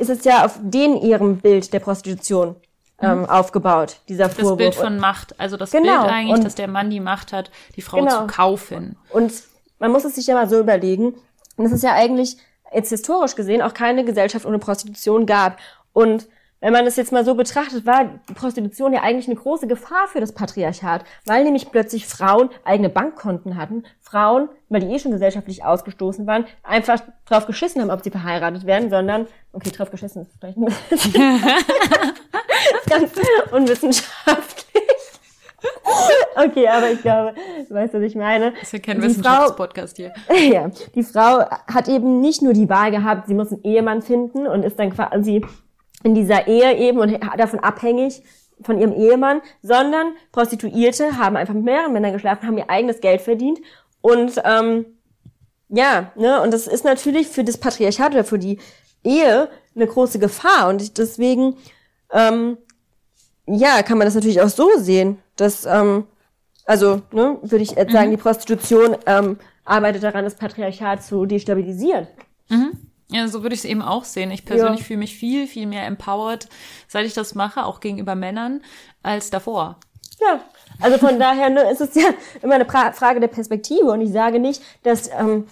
S1: ist es ja auf den ihrem Bild der Prostitution ähm, aufgebaut, dieser
S2: Das
S1: Vorwurf.
S2: Bild von Macht, also das
S1: Genau,
S2: Bild eigentlich,
S1: und-
S2: dass der Mann die Macht hat, die Frau
S1: Genau.
S2: zu kaufen.
S1: Und man muss es sich ja mal so überlegen, dass es ja eigentlich jetzt historisch gesehen auch keine Gesellschaft ohne Prostitution gab. Und wenn man das jetzt mal so betrachtet, war Prostitution ja eigentlich eine große Gefahr für das Patriarchat, weil nämlich plötzlich Frauen eigene Bankkonten hatten, Frauen, weil die eh schon gesellschaftlich ausgestoßen waren, einfach drauf geschissen haben, ob sie verheiratet werden, sondern, okay, drauf geschissen ist vielleicht ein bisschen *laughs* *laughs* ganz unwissenschaftlich. Okay, aber ich glaube, du weißt, was ich meine.
S2: Das ist ja kein
S1: Die
S2: Wissenschaftspodcast hier. *laughs*
S1: Ja, die Frau hat eben nicht nur die Wahl gehabt, sie muss einen Ehemann finden und ist dann quasi in dieser Ehe eben und davon abhängig von ihrem Ehemann, sondern Prostituierte haben einfach mit mehreren Männern geschlafen, haben ihr eigenes Geld verdient und ähm, ja, ne, und das ist natürlich für das Patriarchat oder für die Ehe eine große Gefahr und deswegen ähm, ja, kann man das natürlich auch so sehen, dass ähm, also ne, würde ich jetzt sagen, die Prostitution ähm, arbeitet daran, das Patriarchat zu destabilisieren.
S2: Ja, so würde ich es eben auch sehen. Ich persönlich
S1: Ja.
S2: fühle mich viel, viel mehr empowered, seit ich das mache, auch gegenüber Männern, als davor.
S1: Ja, also von daher ne, ist es ja immer eine pra Frage der Perspektive und ich sage nicht, dass ähm,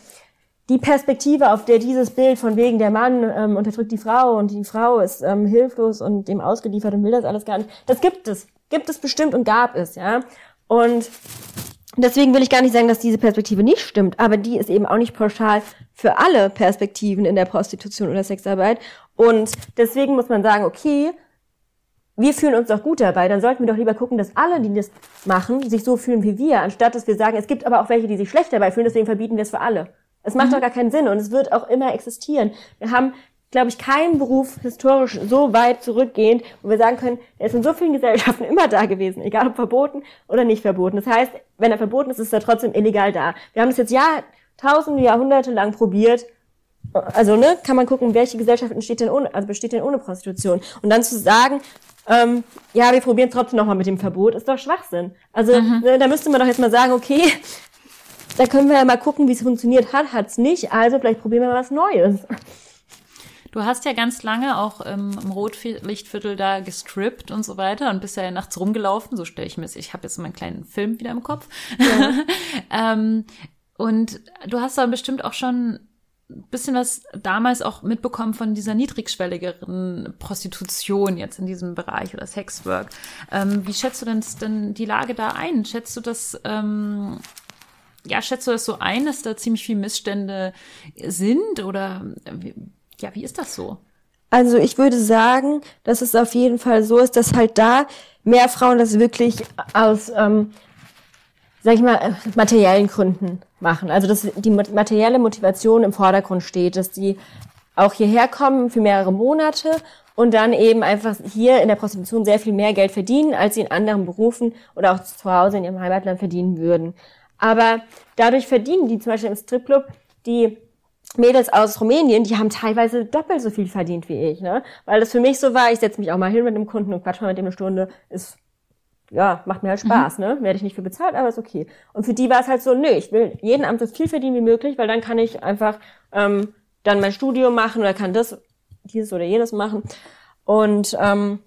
S1: die Perspektive, auf der dieses Bild von wegen der Mann ähm, unterdrückt die Frau und die Frau ist ähm, hilflos und dem ausgeliefert und will das alles gar nicht, das gibt es, gibt es bestimmt und gab es, ja. Und deswegen will ich gar nicht sagen, dass diese Perspektive nicht stimmt, aber die ist eben auch nicht pauschal für alle Perspektiven in der Prostitution oder Sexarbeit. Und deswegen muss man sagen, okay, wir fühlen uns doch gut dabei, dann sollten wir doch lieber gucken, dass alle, die das machen, sich so fühlen wie wir, anstatt dass wir sagen, es gibt aber auch welche, die sich schlecht dabei fühlen, deswegen verbieten wir es für alle. Es macht doch gar keinen Sinn und es wird auch immer existieren. Wir haben, glaube ich, keinen Beruf historisch so weit zurückgehend, wo wir sagen können, er ist in so vielen Gesellschaften *laughs* immer da gewesen, egal ob verboten oder nicht verboten. Das heißt, wenn er verboten ist, ist er trotzdem illegal da. Wir haben es jetzt Jahrtausende, Jahrhunderte lang probiert, also ne, kann man gucken, welche Gesellschaft entsteht denn ohne, also besteht denn ohne Prostitution. Und dann zu sagen, ähm, ja, wir probieren trotzdem nochmal mit dem Verbot, ist doch Schwachsinn. Also ne, da müsste man doch jetzt mal sagen, okay, da können wir ja mal gucken, wie es funktioniert hat, hat's nicht, also vielleicht probieren wir mal was Neues.
S2: Du hast ja ganz lange auch ähm, im Rotlichtviertel da gestrippt und so weiter und bist ja nachts rumgelaufen, so stelle ich mir es. Ich habe jetzt meinen kleinen Film wieder im Kopf. *laughs* ähm, und du hast da bestimmt auch schon ein bisschen was damals auch mitbekommen von dieser niedrigschwelligeren Prostitution jetzt in diesem Bereich oder Sexwork. Ähm, wie schätzt du denn, denn die Lage da ein? Schätzt du das, ähm, ja, schätzt du das so ein, dass da ziemlich viel Missstände sind oder wie, ja, wie ist das so?
S1: Also ich würde sagen, dass es auf jeden Fall so ist, dass halt da mehr Frauen das wirklich aus, ähm, sag ich mal, äh, materiellen Gründen machen. Also dass die mat- materielle Motivation im Vordergrund steht, dass die auch hierher kommen für mehrere Monate und dann eben einfach hier in der Prostitution sehr viel mehr Geld verdienen, als sie in anderen Berufen oder auch zu Hause in ihrem Heimatland verdienen würden. Aber dadurch verdienen die zum Beispiel im Stripclub die Mädels aus Rumänien, die haben teilweise doppelt so viel verdient wie ich, ne? Weil das für mich so war, ich setze mich auch mal hin mit einem Kunden und quatsch mal mit dem eine Stunde, ist, ja, macht mir halt Spaß, ne? Werde ich nicht für bezahlt, aber ist okay. Und für die war es halt so, nö, ich will jeden Abend so viel verdienen wie möglich, weil dann kann ich einfach ähm, dann mein Studium machen oder kann das, dieses oder jenes machen. Und ähm,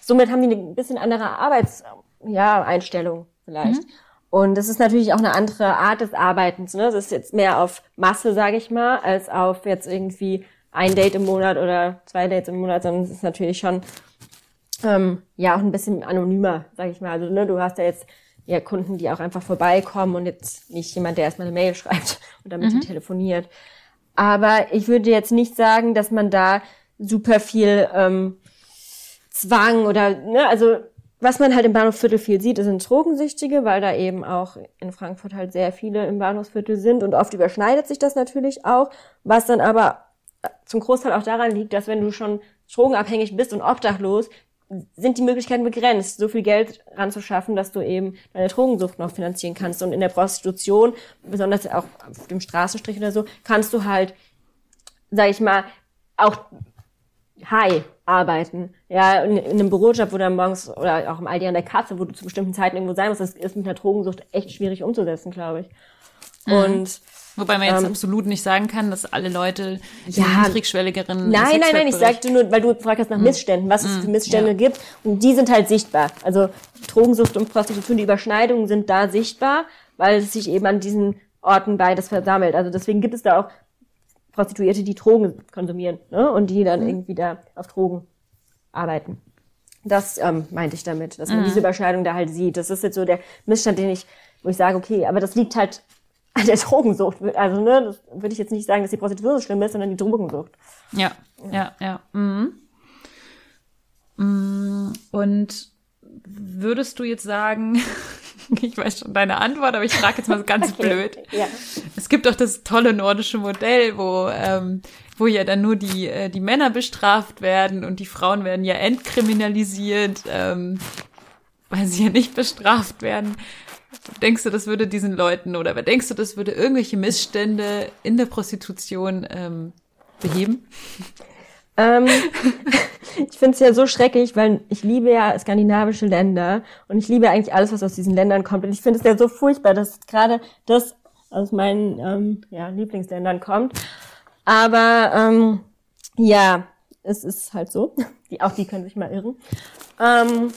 S1: somit haben die eine bisschen andere Arbeits, ja, Einstellung vielleicht. Und das ist natürlich auch eine andere Art des Arbeitens. Ne? Das ist jetzt mehr auf Masse, sage ich mal, als auf jetzt irgendwie ein Date im Monat oder zwei Dates im Monat, sondern es ist natürlich schon ähm, ja auch ein bisschen anonymer, sage ich mal. Also ne, du hast ja jetzt ja Kunden, die auch einfach vorbeikommen und jetzt nicht jemand, der erstmal eine Mail *laughs* schreibt und damit die telefoniert. Aber ich würde jetzt nicht sagen, dass man da super viel ähm, Zwang oder ne, also was man halt im Bahnhofsviertel viel sieht, sind Drogensüchtige, weil da eben auch in Frankfurt halt sehr viele im Bahnhofsviertel sind und oft überschneidet sich das natürlich auch, was dann aber zum Großteil auch daran liegt, dass wenn du schon drogenabhängig bist und obdachlos, sind die Möglichkeiten begrenzt, so viel Geld ranzuschaffen, dass du eben deine Drogensucht noch finanzieren kannst. Und in der Prostitution, besonders auch auf dem Straßenstrich oder so, kannst du halt, sag ich mal, auch high arbeiten. Ja, in, in einem Bürojob, wo du morgens oder auch im Aldi an der Kasse, wo du zu bestimmten Zeiten irgendwo sein musst, das ist mit einer Drogensucht echt schwierig umzusetzen, glaube ich. Und
S2: Wobei man jetzt
S1: Ähm,
S2: absolut nicht sagen kann, dass alle Leute
S1: Ja.
S2: niedrigschwelligeren
S1: Nein, nein, nein, ich sagte nur, weil du gefragt hast nach Missständen, was es für Missstände gibt. Und die sind halt sichtbar. Also Drogensucht und Prostitution, die Überschneidungen sind da sichtbar, weil es sich eben an diesen Orten beides versammelt. Also deswegen gibt es da auch Prostituierte, die Drogen konsumieren ne? und die dann irgendwie da auf Drogen arbeiten. Das ähm, meinte ich damit, dass man diese Überschneidung da halt sieht. Das ist jetzt so der Missstand, den ich, wo ich sage, okay, aber das liegt halt an der *laughs* Drogensucht. Also, ne, das würde ich jetzt nicht sagen, dass die Prostitution so schlimm ist, sondern die Drogensucht.
S2: Ja, ja, ja. Mhm. Mm, Und würdest du jetzt sagen, *laughs* *laughs* ich weiß schon deine Antwort, aber ich frage jetzt mal ganz *laughs* blöd.
S1: Ja.
S2: Es gibt doch das tolle nordische Modell, wo, ähm, wo ja dann nur die, äh, die Männer bestraft werden und die Frauen werden ja entkriminalisiert, ähm, weil sie ja nicht bestraft werden. Denkst du, das würde diesen Leuten oder denkst du, das würde irgendwelche Missstände in der Prostitution ähm, beheben?
S1: Ähm, *laughs* *laughs* ich finde es ja so schrecklich, weil ich liebe ja skandinavische Länder und ich liebe eigentlich alles, was aus diesen Ländern kommt. Und ich finde es ja so furchtbar, dass gerade das aus meinen ähm, ja, Lieblingsländern kommt. Aber ähm, ja, es ist halt so. *laughs* Die, auch die können sich mal irren. Ähm,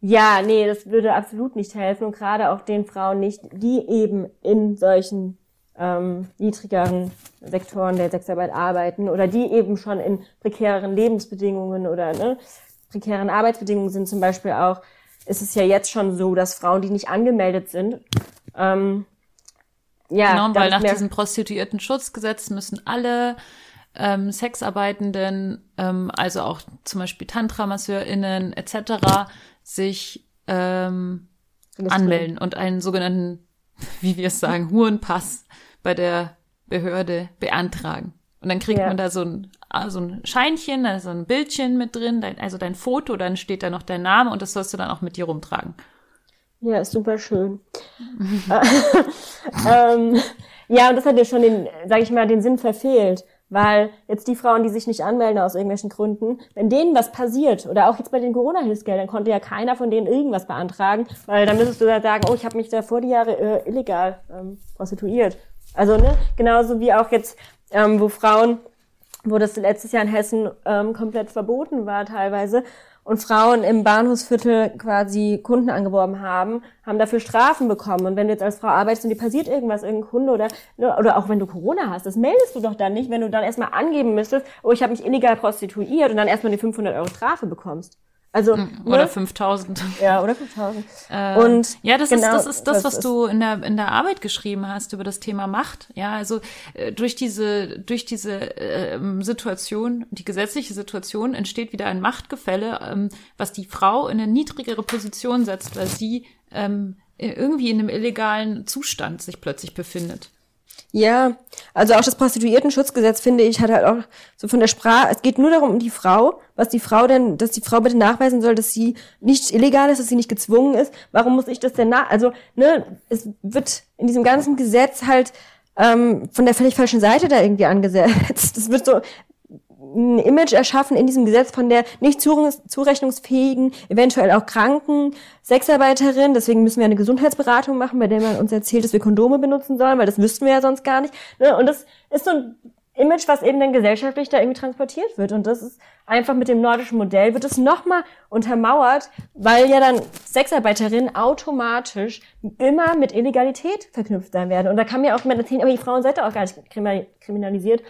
S1: ja, nee, das würde absolut nicht helfen und gerade auch den Frauen nicht, die eben in solchen ähm, niedrigeren Sektoren der Sexarbeit arbeiten oder die eben schon in prekären Lebensbedingungen oder ne, prekären Arbeitsbedingungen sind. Zum Beispiel auch ist es ja jetzt schon so, dass Frauen, die nicht angemeldet sind, ähm,
S2: ja, genau, weil nach diesem Prostituierten-Schutzgesetz müssen alle ähm, Sexarbeitenden, ähm, also auch zum Beispiel Tantra-MasseurInnen etc., sich ähm, anmelden und einen sogenannten, *laughs* wie wir es sagen, Hurenpass bei der Behörde beantragen. Und dann kriegt ja. man da so ein, ah, so ein Scheinchen, also ein Bildchen mit drin, dein, also dein Foto, dann steht da noch dein Name und das sollst du dann auch mit dir rumtragen.
S1: Ja, ist super schön. *laughs* *laughs* ähm, ja, und das hat ja schon den, sag ich mal, den Sinn verfehlt. Weil jetzt die Frauen, die sich nicht anmelden aus irgendwelchen Gründen, wenn denen was passiert, oder auch jetzt bei den Corona-Hilfsgeldern, konnte ja keiner von denen irgendwas beantragen, weil dann müsstest du ja sagen, oh, ich habe mich da vor die Jahre äh, illegal ähm, prostituiert. Also, ne, genauso wie auch jetzt, ähm, wo Frauen, wo das letztes Jahr in Hessen ähm, komplett verboten war teilweise, und Frauen im Bahnhofsviertel quasi Kunden angeworben haben, haben dafür Strafen bekommen. Und wenn du jetzt als Frau arbeitest und dir passiert irgendwas, irgendein Kunde oder, oder auch wenn du Corona hast, das meldest du doch dann nicht, wenn du dann erstmal angeben müsstest, oh, ich habe mich illegal prostituiert und dann erstmal die 500 Euro Strafe bekommst. Also,
S2: hm, oder ne? 5000.
S1: Ja, oder 5000. *laughs*
S2: Äh, und ja, das genau, ist das ist das, was du in der in der Arbeit geschrieben hast über das Thema Macht. Ja, also äh, durch diese durch diese äh, Situation, die gesetzliche Situation entsteht wieder ein Machtgefälle, ähm, was die Frau in eine niedrigere Position setzt, weil sie ähm, irgendwie in einem illegalen Zustand sich plötzlich befindet.
S1: Ja, also auch das Prostituiertenschutzgesetz finde ich hat halt auch so von der Sprache, es geht nur darum um die Frau, was die Frau denn, dass die Frau bitte nachweisen soll, dass sie nicht illegal ist, dass sie nicht gezwungen ist. Warum muss ich das denn nach? Also ne, es wird in diesem ganzen Gesetz halt ähm, von der völlig falschen Seite da irgendwie angesetzt. *laughs* Das wird so ein Image erschaffen in diesem Gesetz von der nicht zurechnungsfähigen, eventuell auch kranken Sexarbeiterin. Deswegen müssen wir eine Gesundheitsberatung machen, bei der man uns erzählt, dass wir Kondome benutzen sollen, weil das wüssten wir ja sonst gar nicht. Ne? Und das ist so ein Image, was eben dann gesellschaftlich da irgendwie transportiert wird. Und das ist einfach mit dem nordischen Modell wird es nochmal untermauert, weil ja dann Sexarbeiterinnen automatisch immer mit Illegalität verknüpft sein werden. Und da kann mir auch jemand erzählen, aber die Frauen seid doch auch gar nicht kriminalisiert.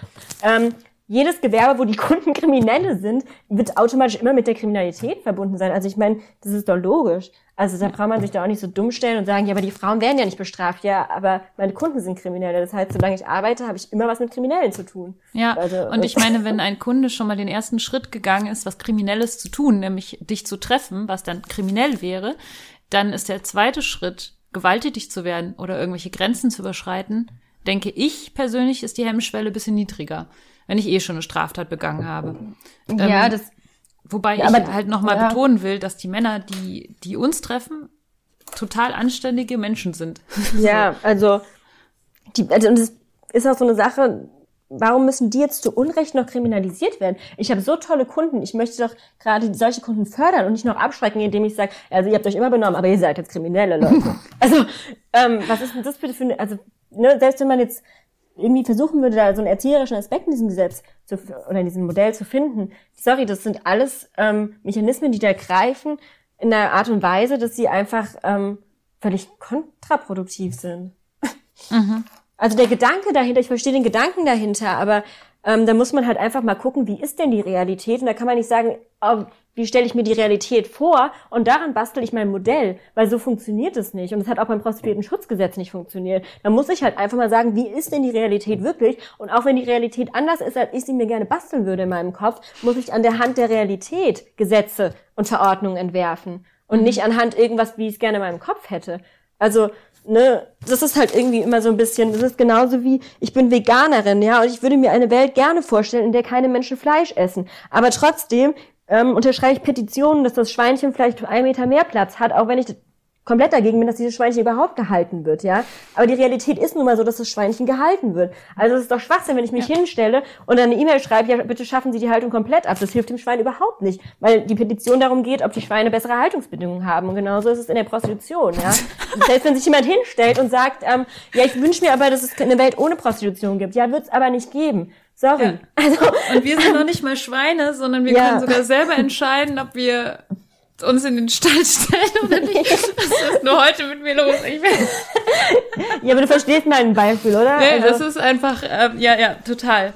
S1: Ähm, jedes Gewerbe, wo die Kunden Kriminelle sind, wird automatisch immer mit der Kriminalität verbunden sein. Also ich meine, das ist doch logisch. Also da braucht man sich da auch nicht so dumm stellen und sagen, ja, aber die Frauen werden ja nicht bestraft. Ja, aber meine Kunden sind Kriminelle. Das heißt, solange ich arbeite, habe ich immer was mit Kriminellen zu tun.
S2: Ja, also, und ich meine, wenn *laughs* ein Kunde schon mal den ersten Schritt gegangen ist, was Kriminelles zu tun, nämlich dich zu treffen, was dann kriminell wäre, dann ist der zweite Schritt, gewalttätig zu werden oder irgendwelche Grenzen zu überschreiten, denke ich persönlich, ist die Hemmschwelle bisschen niedriger wenn ich eh schon eine Straftat begangen habe.
S1: Ja, ähm, das.
S2: Wobei ja, ich halt nochmal ja. betonen will, dass die Männer, die, die uns treffen, total anständige Menschen sind. *laughs*
S1: Ja, so. also, die, also, und das ist auch so eine Sache, warum müssen die jetzt zu Unrecht noch kriminalisiert werden? Ich habe so tolle Kunden, ich möchte doch gerade solche Kunden fördern und nicht noch abschrecken, indem ich sage, also ihr habt euch immer benommen, aber ihr seid jetzt kriminelle Leute. *laughs* also, ähm, was ist denn das bitte für eine, also, ne, selbst wenn man jetzt irgendwie versuchen würde, da so einen erzieherischen Aspekt in diesem Gesetz zu, oder in diesem Modell zu finden. Sorry, das sind alles ähm, Mechanismen, die da greifen in der Art und Weise, dass sie einfach ähm, völlig kontraproduktiv sind. Mhm. Also der Gedanke dahinter, ich verstehe den Gedanken dahinter, aber ähm, da muss man halt einfach mal gucken, wie ist denn die Realität? Und da kann man nicht sagen, oh, wie stelle ich mir die Realität vor und daran bastel ich mein Modell, weil so funktioniert es nicht. Und es hat auch beim Prostituierten-Schutzgesetz nicht funktioniert. Da muss ich halt einfach mal sagen, wie ist denn die Realität wirklich? Und auch wenn die Realität anders ist, als ich sie mir gerne basteln würde in meinem Kopf, muss ich an der Hand der Realität Gesetze und Verordnungen entwerfen und mhm. nicht anhand irgendwas, wie ich es gerne in meinem Kopf hätte. Also ne, das ist halt irgendwie immer so ein bisschen, das ist genauso wie, ich bin Veganerin, ja, und ich würde mir eine Welt gerne vorstellen, in der keine Menschen Fleisch essen. Aber trotzdem ähm, unterschreibe ich Petitionen, dass das Schweinchen vielleicht ein Meter mehr Platz hat, auch wenn ich komplett dagegen bin, dass dieses Schweinchen überhaupt gehalten wird, ja. Aber die Realität ist nun mal so, dass das Schweinchen gehalten wird. Also es ist doch Schwachsinn, wenn ich mich ja. hinstelle und dann eine E-Mail schreibe, ja, bitte schaffen Sie die Haltung komplett ab. Das hilft dem Schwein überhaupt nicht, weil die Petition darum geht, ob die Schweine bessere Haltungsbedingungen haben. Und genauso ist es in der Prostitution, ja. *laughs* Selbst wenn sich jemand hinstellt und sagt, ähm, ja, ich wünsche mir aber, dass es eine Welt ohne Prostitution gibt. Ja, wird es aber nicht geben. Sorry.
S2: Ja.
S1: Also,
S2: Und wir sind *laughs* noch nicht mal Schweine, sondern wir
S1: Ja.
S2: können sogar selber entscheiden, ob wir uns in den Stall stellen oder nicht. *laughs* Was ist nur heute mit mir los? Ich
S1: ja, aber du verstehst mein Beispiel, oder?
S2: nee,
S1: also,
S2: das ist einfach, ähm, ja, ja, total.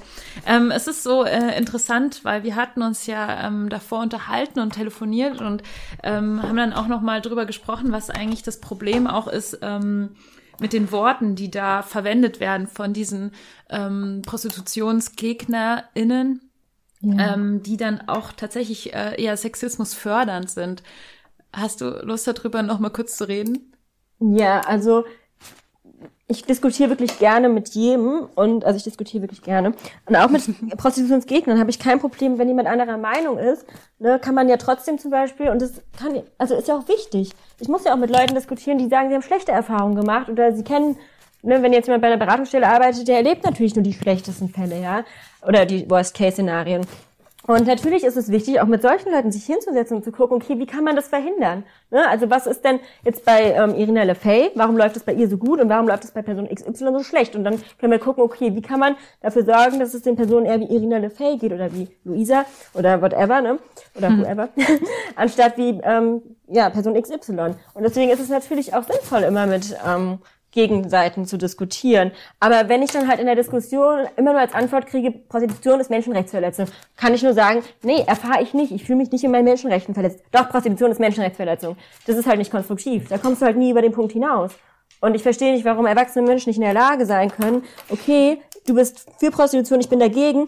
S2: Ähm, es ist so äh, interessant, weil wir hatten uns ja ähm, davor unterhalten und telefoniert und ähm, haben dann auch noch mal drüber gesprochen, was eigentlich das Problem auch ist ähm, mit den Worten, die da verwendet werden von diesen ähm, ProstitutionsgegnerInnen, ähm, die dann auch tatsächlich äh, eher Sexismus fördernd sind. Hast du Lust darüber noch mal kurz zu reden?
S1: Ja, also ich diskutiere wirklich gerne mit jedem und also ich diskutiere wirklich gerne und auch mit *laughs* Prostitutionsgegnern habe ich kein Problem, wenn jemand anderer Meinung ist, ne, kann man ja trotzdem zum Beispiel und das kann also ist ja auch wichtig. Ich muss ja auch mit Leuten diskutieren, die sagen, sie haben schlechte Erfahrungen gemacht oder sie kennen Ne, wenn jetzt jemand bei einer Beratungsstelle arbeitet, der erlebt natürlich nur die schlechtesten Fälle, ja, oder die Worst-Case-Szenarien. Und natürlich ist es wichtig, auch mit solchen Leuten sich hinzusetzen und zu gucken, okay, wie kann man das verhindern? Ne? Also was ist denn jetzt bei ähm, Irina LeFay, warum läuft es bei ihr so gut und warum läuft es bei Person XY so schlecht? Und dann können wir gucken, okay, wie kann man dafür sorgen, dass es den Personen eher wie Irina LeFay geht oder wie Luisa oder whatever, ne? Oder whoever, *laughs* anstatt wie ähm, ja, Person XY. Und deswegen ist es natürlich auch sinnvoll, immer mit ähm, Gegenseiten zu diskutieren. Aber wenn ich dann halt in der Diskussion immer nur als Antwort kriege, Prostitution ist Menschenrechtsverletzung, kann ich nur sagen, nee, erfahre ich nicht. Ich fühle mich nicht in meinen Menschenrechten verletzt. Doch, Prostitution ist Menschenrechtsverletzung. Das ist halt nicht konstruktiv. Da kommst du halt nie über den Punkt hinaus. Und ich verstehe nicht, warum erwachsene Menschen nicht in der Lage sein können, okay, du bist für Prostitution, ich bin dagegen.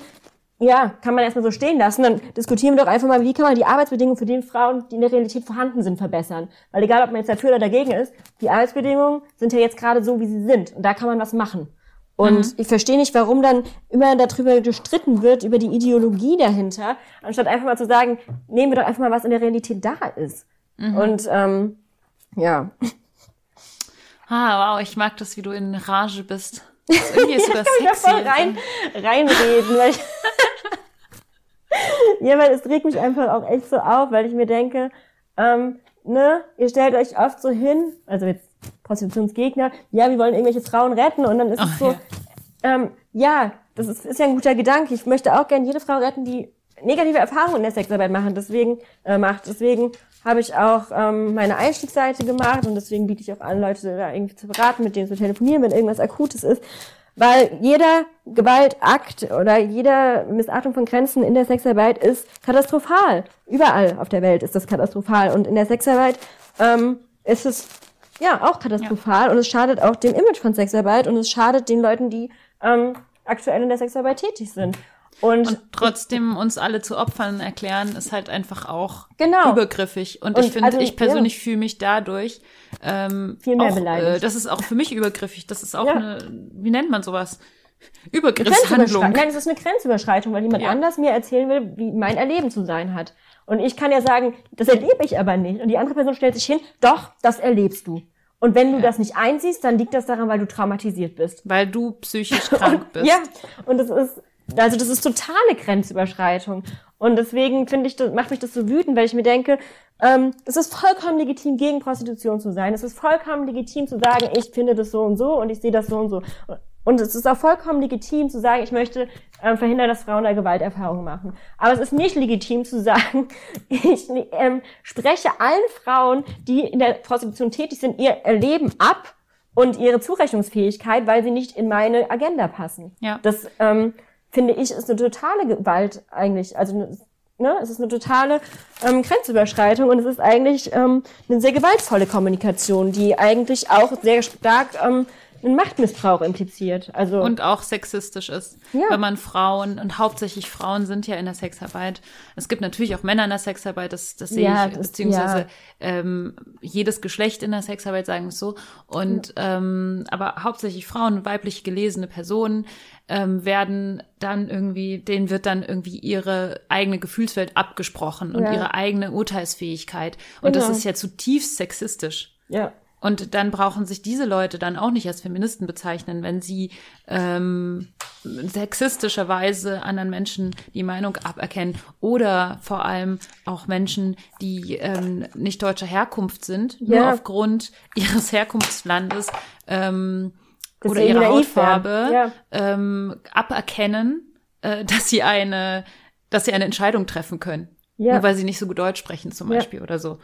S1: Ja, kann man erstmal so stehen lassen. Dann diskutieren wir doch einfach mal, wie kann man die Arbeitsbedingungen für die Frauen, die in der Realität vorhanden sind, verbessern. Weil egal, ob man jetzt dafür oder dagegen ist, die Arbeitsbedingungen sind ja jetzt gerade so, wie sie sind. Und da kann man was machen. Und ich verstehe nicht, warum dann immer darüber gestritten wird, über die Ideologie dahinter, anstatt einfach mal zu sagen, nehmen wir doch einfach mal, was in der Realität da ist. Und ähm, ja.
S2: Ah, wow, ich mag das, wie du in Rage bist. *laughs* Das irgendwie ist
S1: Ich kann
S2: sexy.
S1: voll rein, reinreden, ich *laughs* *laughs* ja, weil es regt mich einfach auch echt so auf, weil ich mir denke, ähm, ne, ihr stellt euch oft so hin, also jetzt Prostitutionsgegner, ja, wir wollen irgendwelche Frauen retten und dann ist es
S2: Ach,
S1: so,
S2: ja.
S1: ähm, ja, das ist, ist ja ein guter Gedanke. Ich möchte auch gerne jede Frau retten, die negative Erfahrungen in der Sexarbeit machen, deswegen äh, macht. Deswegen habe ich auch ähm, meine Einstiegsseite gemacht und deswegen biete ich auch an, Leute da irgendwie zu beraten, mit denen zu telefonieren, wenn irgendwas Akutes ist. Weil jeder Gewaltakt oder jeder Missachtung von Grenzen in der Sexarbeit ist katastrophal. Überall auf der Welt ist das katastrophal. Und in der Sexarbeit ähm, ist es ja auch katastrophal und es schadet auch dem Image von Sexarbeit und es schadet den Leuten, die ähm, aktuell in der Sexarbeit tätig sind. Und,
S2: Und trotzdem uns alle zu Opfern erklären, ist halt einfach auch
S1: Genau.
S2: übergriffig. Und,
S1: Und
S2: ich finde,
S1: also,
S2: ich persönlich fühle mich dadurch ähm,
S1: Viel mehr
S2: auch,
S1: beleidigt.
S2: Äh, das ist auch für mich übergriffig. Das ist auch
S1: Ja.
S2: eine, wie nennt man sowas? Übergriffshandlung.
S1: Nein, es ist eine Grenzüberschreitung, weil jemand
S2: Ja.
S1: anders mir erzählen will, wie mein Erleben zu sein hat. Und ich kann ja sagen, das erlebe ich aber nicht. Und die andere Person stellt sich hin, doch, das erlebst du. Und wenn du das nicht einsiehst, dann liegt das daran, weil du traumatisiert bist.
S2: Weil du psychisch *laughs* krank bist.
S1: Ja, und das ist, also das ist totale Grenzüberschreitung. Und deswegen finde ich, das macht mich das so wütend, weil ich mir denke, ähm, es ist vollkommen legitim, gegen Prostitution zu sein. Es ist vollkommen legitim zu sagen, ich finde das so und so und ich sehe das so und so. Und es ist auch vollkommen legitim zu sagen, ich möchte ähm, verhindern, dass Frauen da Gewalterfahrungen machen. Aber es ist nicht legitim zu sagen, *laughs* ich ähm, spreche allen Frauen, die in der Prostitution tätig sind, ihr Leben ab und ihre Zurechnungsfähigkeit, weil sie nicht in meine Agenda passen.
S2: Ja.
S1: Das ähm, finde ich ist eine totale Gewalt eigentlich. Also ne, es ist eine totale ähm, Grenzüberschreitung und es ist eigentlich ähm, eine sehr gewaltvolle Kommunikation, die eigentlich auch sehr stark ähm, einen Machtmissbrauch impliziert. Also
S2: Und auch sexistisch ist,
S1: Ja.
S2: wenn man Frauen, und hauptsächlich Frauen sind ja in der Sexarbeit. Es gibt natürlich auch Männer in der Sexarbeit, das, das sehe
S1: Ja,
S2: ich,
S1: das-
S2: beziehungsweise
S1: ja.
S2: ähm, jedes Geschlecht in der Sexarbeit, sagen wir es so. Und ähm, aber hauptsächlich Frauen, weiblich gelesene Personen ähm, werden dann irgendwie, denen wird dann irgendwie ihre eigene Gefühlswelt abgesprochen und ihre eigene Urteilsfähigkeit. Und das
S1: Genau.
S2: ist ja zutiefst sexistisch.
S1: ja.
S2: Und dann brauchen sich diese Leute dann auch nicht als Feministen bezeichnen, wenn sie ähm, sexistischerweise anderen Menschen die Meinung aberkennen oder vor allem auch Menschen, die ähm, nicht deutscher Herkunft sind, nur
S1: Ja.
S2: aufgrund *laughs* ihres Herkunftslandes ähm, oder ihrer. Hautfarbe
S1: Ja.
S2: ähm, aberkennen äh, *laughs* dass sie eine, dass sie eine Entscheidung treffen können.
S1: Ja.
S2: Nur weil sie nicht so gut Deutsch sprechen zum
S1: Ja.
S2: Beispiel oder so.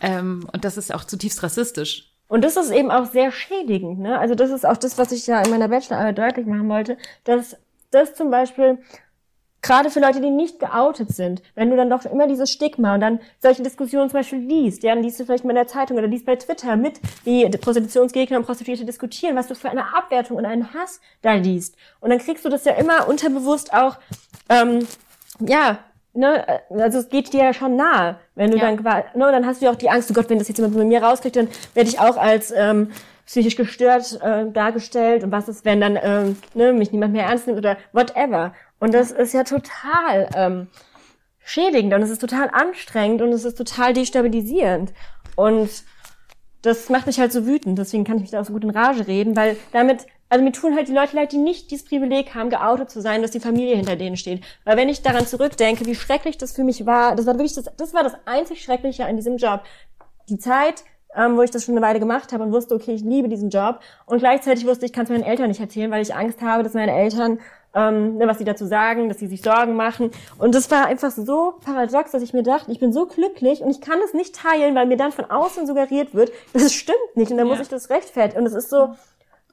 S2: Ähm, und das ist auch zutiefst rassistisch.
S1: Und das ist eben auch sehr schädigend. Ne? Also das ist auch das, was ich ja in meiner Bachelorarbeit deutlich machen wollte, dass das zum Beispiel gerade für Leute, die nicht geoutet sind, wenn du dann doch immer dieses Stigma und dann solche Diskussionen zum Beispiel liest, ja, dann liest du vielleicht mal in der Zeitung oder liest bei Twitter mit, wie Prostitutionsgegner und Prostituierte diskutieren, was du für eine Abwertung und einen Hass da liest. Und dann kriegst du das ja immer unterbewusst auch, ähm, ja, ne, also es geht dir ja schon nahe, wenn du
S2: Ja.
S1: dann quasi, ne, dann hast du ja auch die Angst, oh Gott, wenn das jetzt jemand bei mir rauskriegt, dann werde ich auch als ähm, psychisch gestört äh, dargestellt und was ist, wenn dann ähm, ne, mich niemand mehr ernst nimmt oder whatever. Und das ist ja total ähm, schädigend und es ist total anstrengend und es ist total destabilisierend. Und das macht mich halt so wütend, deswegen kann ich mich da auch so gut in Rage reden, weil damit, also mir tun halt die Leute leid, die nicht dieses Privileg haben, geoutet zu sein, dass die Familie hinter denen steht. Weil wenn ich daran zurückdenke, wie schrecklich das für mich war, das war wirklich das, das war das einzig Schreckliche an diesem Job. Die Zeit, ähm, wo ich das schon eine Weile gemacht habe und wusste, okay, ich liebe diesen Job. Und gleichzeitig wusste ich, ich kann es meinen Eltern nicht erzählen, weil ich Angst habe, dass meine Eltern, ähm, ne, was sie dazu sagen, dass sie sich Sorgen machen. Und das war einfach so paradox, dass ich mir dachte, ich bin so glücklich und ich kann es nicht teilen, weil mir dann von außen suggeriert wird, das stimmt nicht. Und dann muss
S2: Ja.
S1: ich das rechtfertigen. Und es ist so,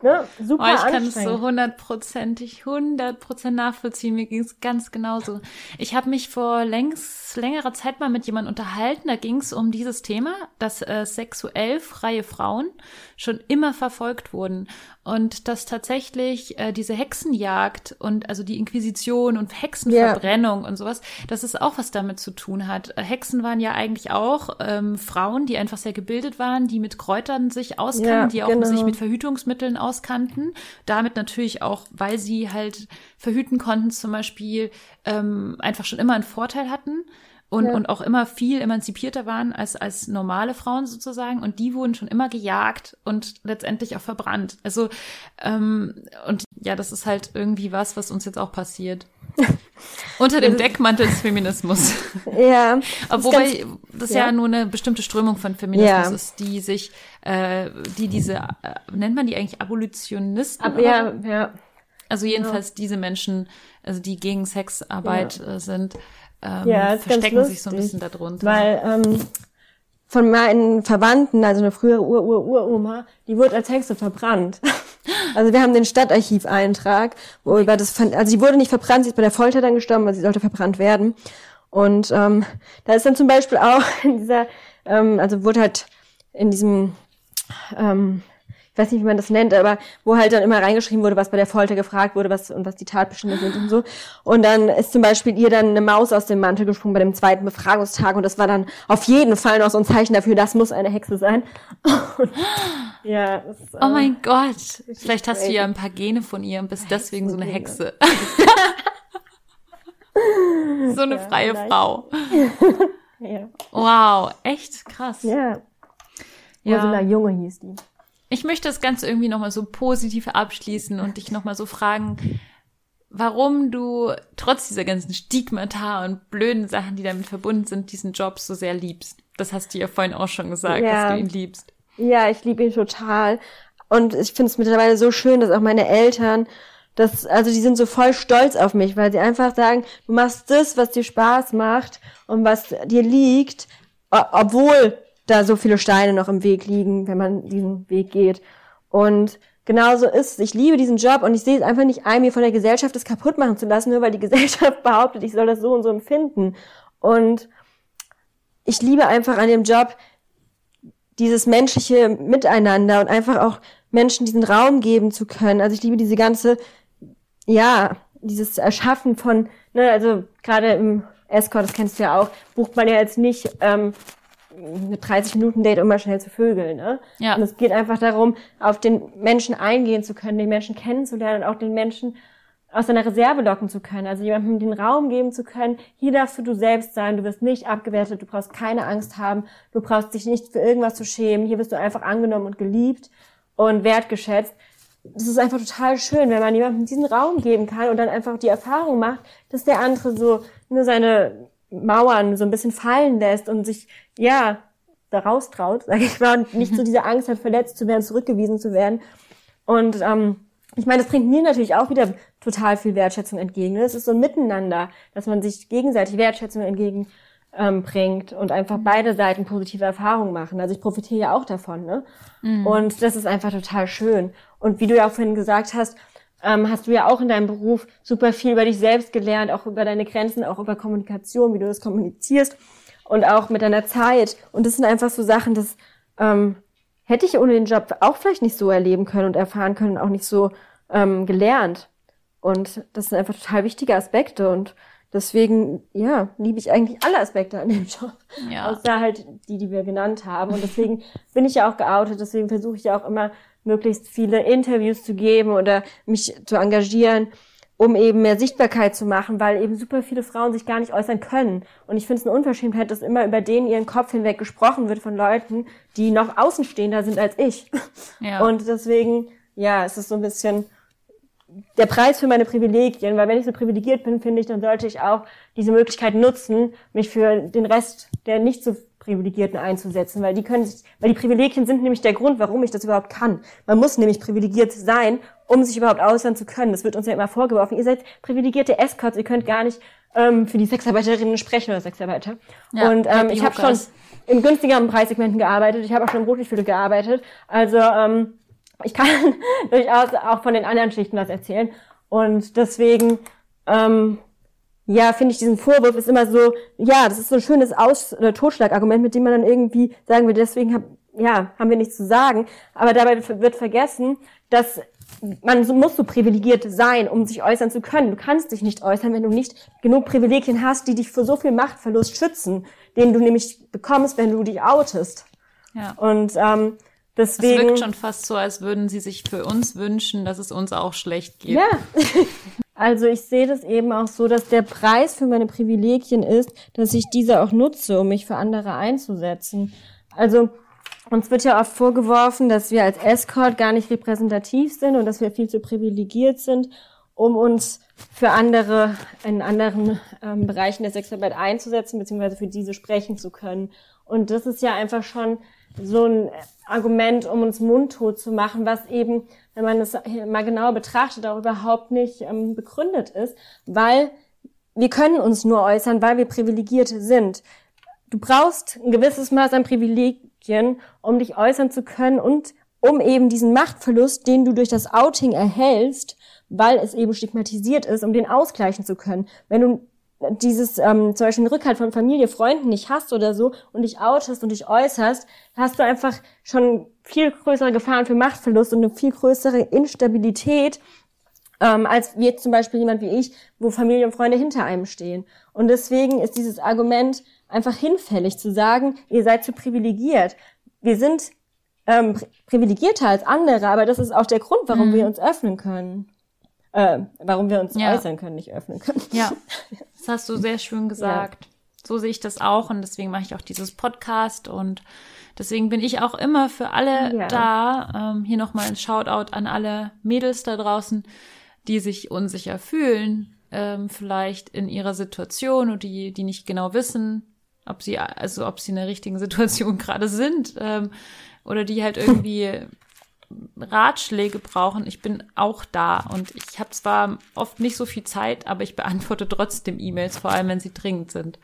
S1: ne, super
S2: Oh, ich kann es so hundertprozentig, hundertprozentig nachvollziehen. Mir ging es ganz genauso. Ich habe mich vor längst, längerer Zeit mal mit jemandem unterhalten. Da ging es um dieses Thema, dass äh, sexuell freie Frauen schon immer verfolgt wurden und dass tatsächlich äh, diese Hexenjagd und also die Inquisition und Hexenverbrennung und sowas, dass es auch was damit zu tun hat. Äh, Hexen waren ja eigentlich auch ähm, Frauen, die einfach sehr gebildet waren, die mit Kräutern sich auskannten,
S1: Ja,
S2: die auch
S1: genau.
S2: sich mit Verhütungsmitteln auskannten. Damit natürlich auch, weil sie halt verhüten konnten, zum Beispiel ähm, einfach schon immer einen Vorteil hatten und,
S1: Ja.
S2: und auch immer viel emanzipierter waren als, als normale Frauen sozusagen. Und die wurden schon immer gejagt und letztendlich auch verbrannt. Also, ähm, und ja, das ist halt irgendwie was, was uns jetzt auch passiert. *laughs* Unter dem Deckmantel des Feminismus.
S1: Ja. *laughs* das ganz-
S2: das ja.
S1: ja.
S2: nur eine bestimmte Strömung von Feminismus
S1: Ja.
S2: ist, die sich, äh, die diese, äh, nennt man die eigentlich Abolitionisten?
S1: Ab, ja, ja.
S2: Also jedenfalls diese Menschen, also die gegen Sexarbeit äh, sind, ähm,
S1: Ja,
S2: verstecken sich so ein
S1: lustig,
S2: bisschen darunter.
S1: Weil ähm, von meinen Verwandten, also eine frühere Ur-Ur-Uroma, die wurde als Hexe verbrannt. *laughs* Also wir haben den Stadtarchiveintrag, wo über das, also sie wurde nicht verbrannt, sie ist bei der Folter dann gestorben, weil sie sollte verbrannt werden. Und ähm, da ist dann zum Beispiel auch *laughs* in dieser, ähm, also wurde halt in diesem, ähm, ich weiß nicht, wie man das nennt, aber wo halt dann immer reingeschrieben wurde, was bei der Folter gefragt wurde, was und was die Tatbestände sind und so. Und dann ist zum Beispiel ihr dann eine Maus aus dem Mantel gesprungen bei dem zweiten Befragungstag und das war dann auf jeden Fall noch so ein Zeichen dafür, das muss eine Hexe sein. *laughs* Und, ja, das, ist,
S2: oh
S1: äh,
S2: mein Gott. Vielleicht hast du ja ein paar Gene von ihr und bist deswegen so eine Hexe. *laughs* so eine freie
S1: vielleicht.
S2: Frau. *laughs*
S1: Ja,
S2: Wow, echt krass.
S1: ja.
S2: Ja.
S1: Ursula Junge hieß die.
S2: Ich möchte das Ganze irgendwie nochmal so positiv abschließen und dich nochmal so fragen, warum du trotz dieser ganzen Stigmata und blöden Sachen, die damit verbunden sind, diesen Job so sehr liebst. Das hast du ja vorhin auch schon gesagt,
S1: Ja.
S2: dass du ihn liebst.
S1: Ja, ich liebe ihn total. Und ich finde es mittlerweile so schön, dass auch meine Eltern, das, also die sind so voll stolz auf mich, weil sie einfach sagen, du machst das, was dir Spaß macht und was dir liegt, obwohl da so viele Steine noch im Weg liegen, wenn man diesen Weg geht. Und genauso ist es. Ich liebe diesen Job und ich sehe es einfach nicht ein, mir von der Gesellschaft das kaputt machen zu lassen, nur weil die *laughs* Gesellschaft behauptet, ich soll das so und so empfinden. Und ich liebe einfach an dem Job, dieses menschliche Miteinander und einfach auch Menschen diesen Raum geben zu können. Also ich liebe diese ganze, ja, dieses Erschaffen von, ne, also gerade im Escort, das kennst du ja auch, bucht man ja jetzt nicht ähm, mit 30 Minuten Date, um mal schnell zu vögeln. Ne?
S2: Ja.
S1: Und es geht einfach darum, auf den Menschen eingehen zu können, den Menschen kennenzulernen und auch den Menschen aus seiner Reserve locken zu können, also jemandem den Raum geben zu können, hier darfst du du selbst sein, du wirst nicht abgewertet, du brauchst keine Angst haben, du brauchst dich nicht für irgendwas zu schämen, hier wirst du einfach angenommen und geliebt und wertgeschätzt. Das ist einfach total schön, wenn man jemandem diesen Raum geben kann und dann einfach die Erfahrung macht, dass der andere so nur seine Mauern so ein bisschen fallen lässt und sich, ja, da raustraut, *laughs* sage ich mal, und nicht so diese Angst hat, verletzt zu werden, zurückgewiesen zu werden. Und ähm, ich meine, das bringt mir natürlich auch wieder total viel Wertschätzung entgegen. Es ist so ein Miteinander, dass man sich gegenseitig Wertschätzung entgegen ähm, bringt und einfach beide Seiten positive Erfahrungen machen. Also ich profitiere ja auch davon, ne? Und das ist einfach total schön. Und wie du ja auch vorhin gesagt hast, ähm, hast du ja auch in deinem Beruf super viel über dich selbst gelernt, auch über deine Grenzen, auch über Kommunikation, wie du das kommunizierst und auch mit deiner Zeit. Und das sind einfach so Sachen, das ähm, hätte ich ohne den Job auch vielleicht nicht so erleben können und erfahren können, auch nicht so ähm, gelernt. Und das sind einfach total wichtige Aspekte und deswegen, ja, liebe ich eigentlich alle Aspekte an dem Job.
S2: Ja.
S1: Außer halt die, die wir genannt haben. Und deswegen bin ich ja auch geoutet, deswegen versuche ich ja auch immer, möglichst viele Interviews zu geben oder mich zu engagieren, um eben mehr Sichtbarkeit zu machen, weil eben super viele Frauen sich gar nicht äußern können. Und ich finde es eine Unverschämtheit, dass immer über denen ihren Kopf hinweg gesprochen wird von Leuten, die noch außenstehender sind als ich. *laughs*
S2: Ja.
S1: Und deswegen, ja, es ist so ein bisschen der Preis für meine Privilegien, weil wenn ich so privilegiert bin, finde ich, dann sollte ich auch diese Möglichkeit nutzen, mich für den Rest der nicht so Privilegierten einzusetzen, weil die können sich, weil die Privilegien sind nämlich der Grund, warum ich das überhaupt kann. Man muss nämlich privilegiert sein, um sich überhaupt äußern zu können. Das wird uns ja immer vorgeworfen. Ihr seid privilegierte Escorts, ihr könnt gar nicht ähm, für die Sexarbeiterinnen sprechen oder Sexarbeiter.
S2: Ja,
S1: Und ähm, ich habe schon in günstigeren Preissegmenten gearbeitet. Ich habe auch schon im Rotlichtviertel gearbeitet. Also ähm, ich kann *laughs* durchaus auch von den anderen Schichten was erzählen. Und deswegen, ähm, ja, finde ich diesen Vorwurf ist immer so, ja, das ist so ein schönes Aus- oder Totschlagargument, mit dem man dann irgendwie sagen will, deswegen hab, ja, haben wir nichts zu sagen. Aber dabei wird vergessen, dass man so, muss so privilegiert sein, um sich äußern zu können. Du kannst dich nicht äußern, wenn du nicht genug Privilegien hast, die dich vor so viel Machtverlust schützen, den du nämlich bekommst, wenn du dich outest.
S2: Ja.
S1: Und ähm,
S2: Es
S1: deswegen.
S2: wirkt schon fast so, als würden sie sich für uns wünschen, dass es uns auch schlecht geht.
S1: Ja. *laughs* Also ich sehe das eben auch so, dass der Preis für meine Privilegien ist, dass ich diese auch nutze, um mich für andere einzusetzen. Also uns wird ja oft vorgeworfen, dass wir als Escort gar nicht repräsentativ sind und dass wir viel zu privilegiert sind, um uns für andere in anderen ähm, Bereichen der Sexarbeit einzusetzen, beziehungsweise für diese sprechen zu können. Und das ist ja einfach schon so ein Argument, um uns mundtot zu machen, was eben, wenn man das mal genauer betrachtet, auch überhaupt nicht ähm, begründet ist, weil wir können uns nur äußern, weil wir privilegiert sind. Du brauchst ein gewisses Maß an Privilegien, um dich äußern zu können und um eben diesen Machtverlust, den du durch das Outing erhältst, weil es eben stigmatisiert ist, um den ausgleichen zu können. Wenn du dieses ähm, zum Beispiel einen Rückhalt von Familie, Freunden nicht hast oder so und dich outest und dich äußerst, hast du einfach schon viel größere Gefahren für Machtverlust und eine viel größere Instabilität, ähm, als jetzt zum Beispiel jemand wie ich, wo Familie und Freunde hinter einem stehen. Und deswegen ist dieses Argument einfach hinfällig zu sagen, ihr seid zu privilegiert. Wir sind ähm, pri- privilegierter als andere, aber das ist auch der Grund, warum wir uns öffnen können. Äh, warum wir uns
S2: Ja.
S1: äußern können, nicht öffnen können.
S2: Ja, *laughs* das hast du sehr schön gesagt. So sehe ich das auch und deswegen mache ich auch dieses Podcast und deswegen bin ich auch immer für alle
S1: Ja.
S2: da. Ähm, hier nochmal ein Shoutout an alle Mädels da draußen, die sich unsicher fühlen, ähm, vielleicht in ihrer Situation und die, die nicht genau wissen, ob sie, also ob sie in der richtigen Situation *laughs* gerade sind ähm, oder die halt irgendwie Ratschläge brauchen, ich bin auch da und ich habe zwar oft nicht so viel Zeit, aber ich beantworte trotzdem E-Mails, vor allem wenn sie dringend sind.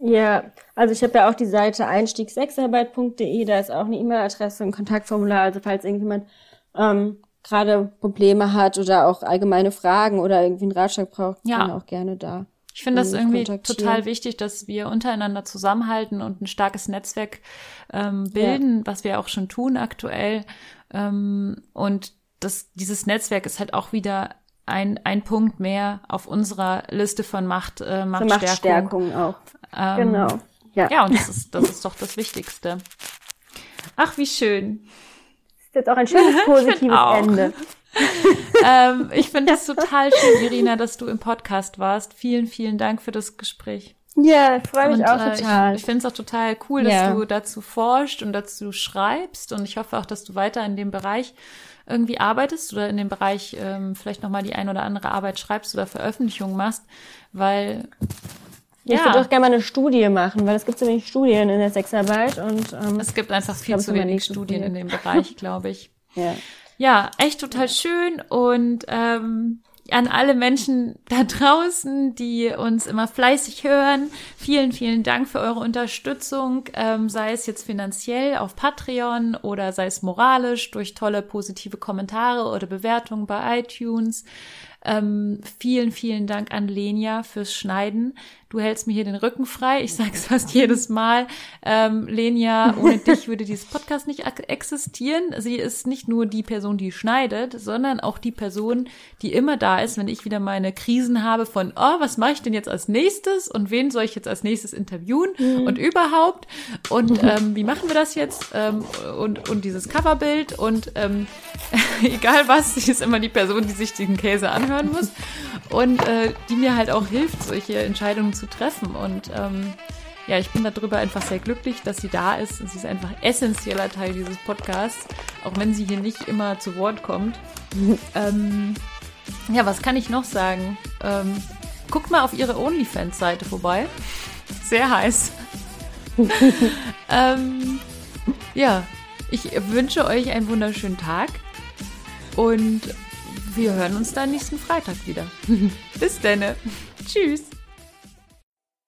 S1: Ja, also ich habe ja auch die Seite einstiegssexarbeit.de, da ist auch eine E-Mail-Adresse, ein Kontaktformular, also falls irgendjemand ähm, gerade Probleme hat oder auch allgemeine Fragen oder irgendwie einen Ratschlag braucht,
S2: Ja.
S1: kann auch gerne da.
S2: Ich finde das irgendwie total wichtig, dass wir untereinander zusammenhalten und ein starkes Netzwerk ähm, bilden, was wir auch schon tun aktuell. Ähm, und das, dieses Netzwerk ist halt auch wieder ein, ein Punkt mehr auf unserer Liste von Macht, äh, Machtstärkung.
S1: Machtstärkung auch.
S2: Ähm,
S1: Genau. Ja.
S2: Ja, und das ist, das ist doch das Wichtigste. Ach, wie schön.
S1: ist jetzt auch ein schönes *laughs* positives. Ende. *laughs*
S2: ähm, ich finde es total schön, Irina, dass du im Podcast warst. Vielen, vielen Dank für das Gespräch.
S1: Ja, ich freue mich
S2: Und,
S1: auch
S2: äh,
S1: total.
S2: Ich, ich finde es auch total cool, dass
S1: Ja.
S2: du dazu forscht und dazu schreibst. Und ich hoffe auch, dass du weiter in dem Bereich irgendwie arbeitest oder in dem Bereich ähm, vielleicht nochmal die ein oder andere Arbeit schreibst oder Veröffentlichungen machst, weil
S1: ich
S2: ja.
S1: würde auch gerne mal eine Studie machen, weil es gibt so wenig Studien in der Sexarbeit und ähm,
S2: es gibt einfach viel
S1: glaub,
S2: zu wenig Studien in dem Bereich, glaube ich. *laughs*
S1: ja.
S2: ja, echt total schön und ähm, an alle Menschen da draußen, die uns immer fleißig hören. Vielen, vielen Dank für eure Unterstützung, ähm, sei es jetzt finanziell auf Patreon oder sei es moralisch durch tolle positive Kommentare oder Bewertungen bei iTunes. Ähm, vielen, vielen Dank an Lenia fürs Schneiden. Du hältst mir hier den Rücken frei. Ich sage es fast jedes Mal. Ähm, Lenia, ohne *laughs* dich würde dieses Podcast nicht existieren. Sie ist nicht nur die Person, die schneidet, sondern auch die Person, die immer da ist, wenn ich wieder meine Krisen habe von, oh, was mache ich denn jetzt als nächstes und wen soll ich jetzt als nächstes interviewen mhm. und überhaupt und *laughs* ähm, wie machen wir das jetzt ähm, und, und dieses Coverbild und ähm, *laughs* egal was, sie ist immer die Person, die sich diesen Käse anhören muss und äh, die mir halt auch hilft, solche Entscheidungen zu treffen. Und ähm, ja, ich bin darüber einfach sehr glücklich, dass sie da ist. Sie ist einfach essentieller Teil dieses Podcasts, auch wenn sie hier nicht immer zu Wort kommt. *laughs* ähm, ja, was kann ich noch sagen? Ähm, guckt mal auf ihre OnlyFans-Seite vorbei. Sehr heiß. *laughs* ähm, ja, ich wünsche euch einen wunderschönen Tag und wir hören uns dann nächsten Freitag wieder. *laughs* Bis dann. Tschüss.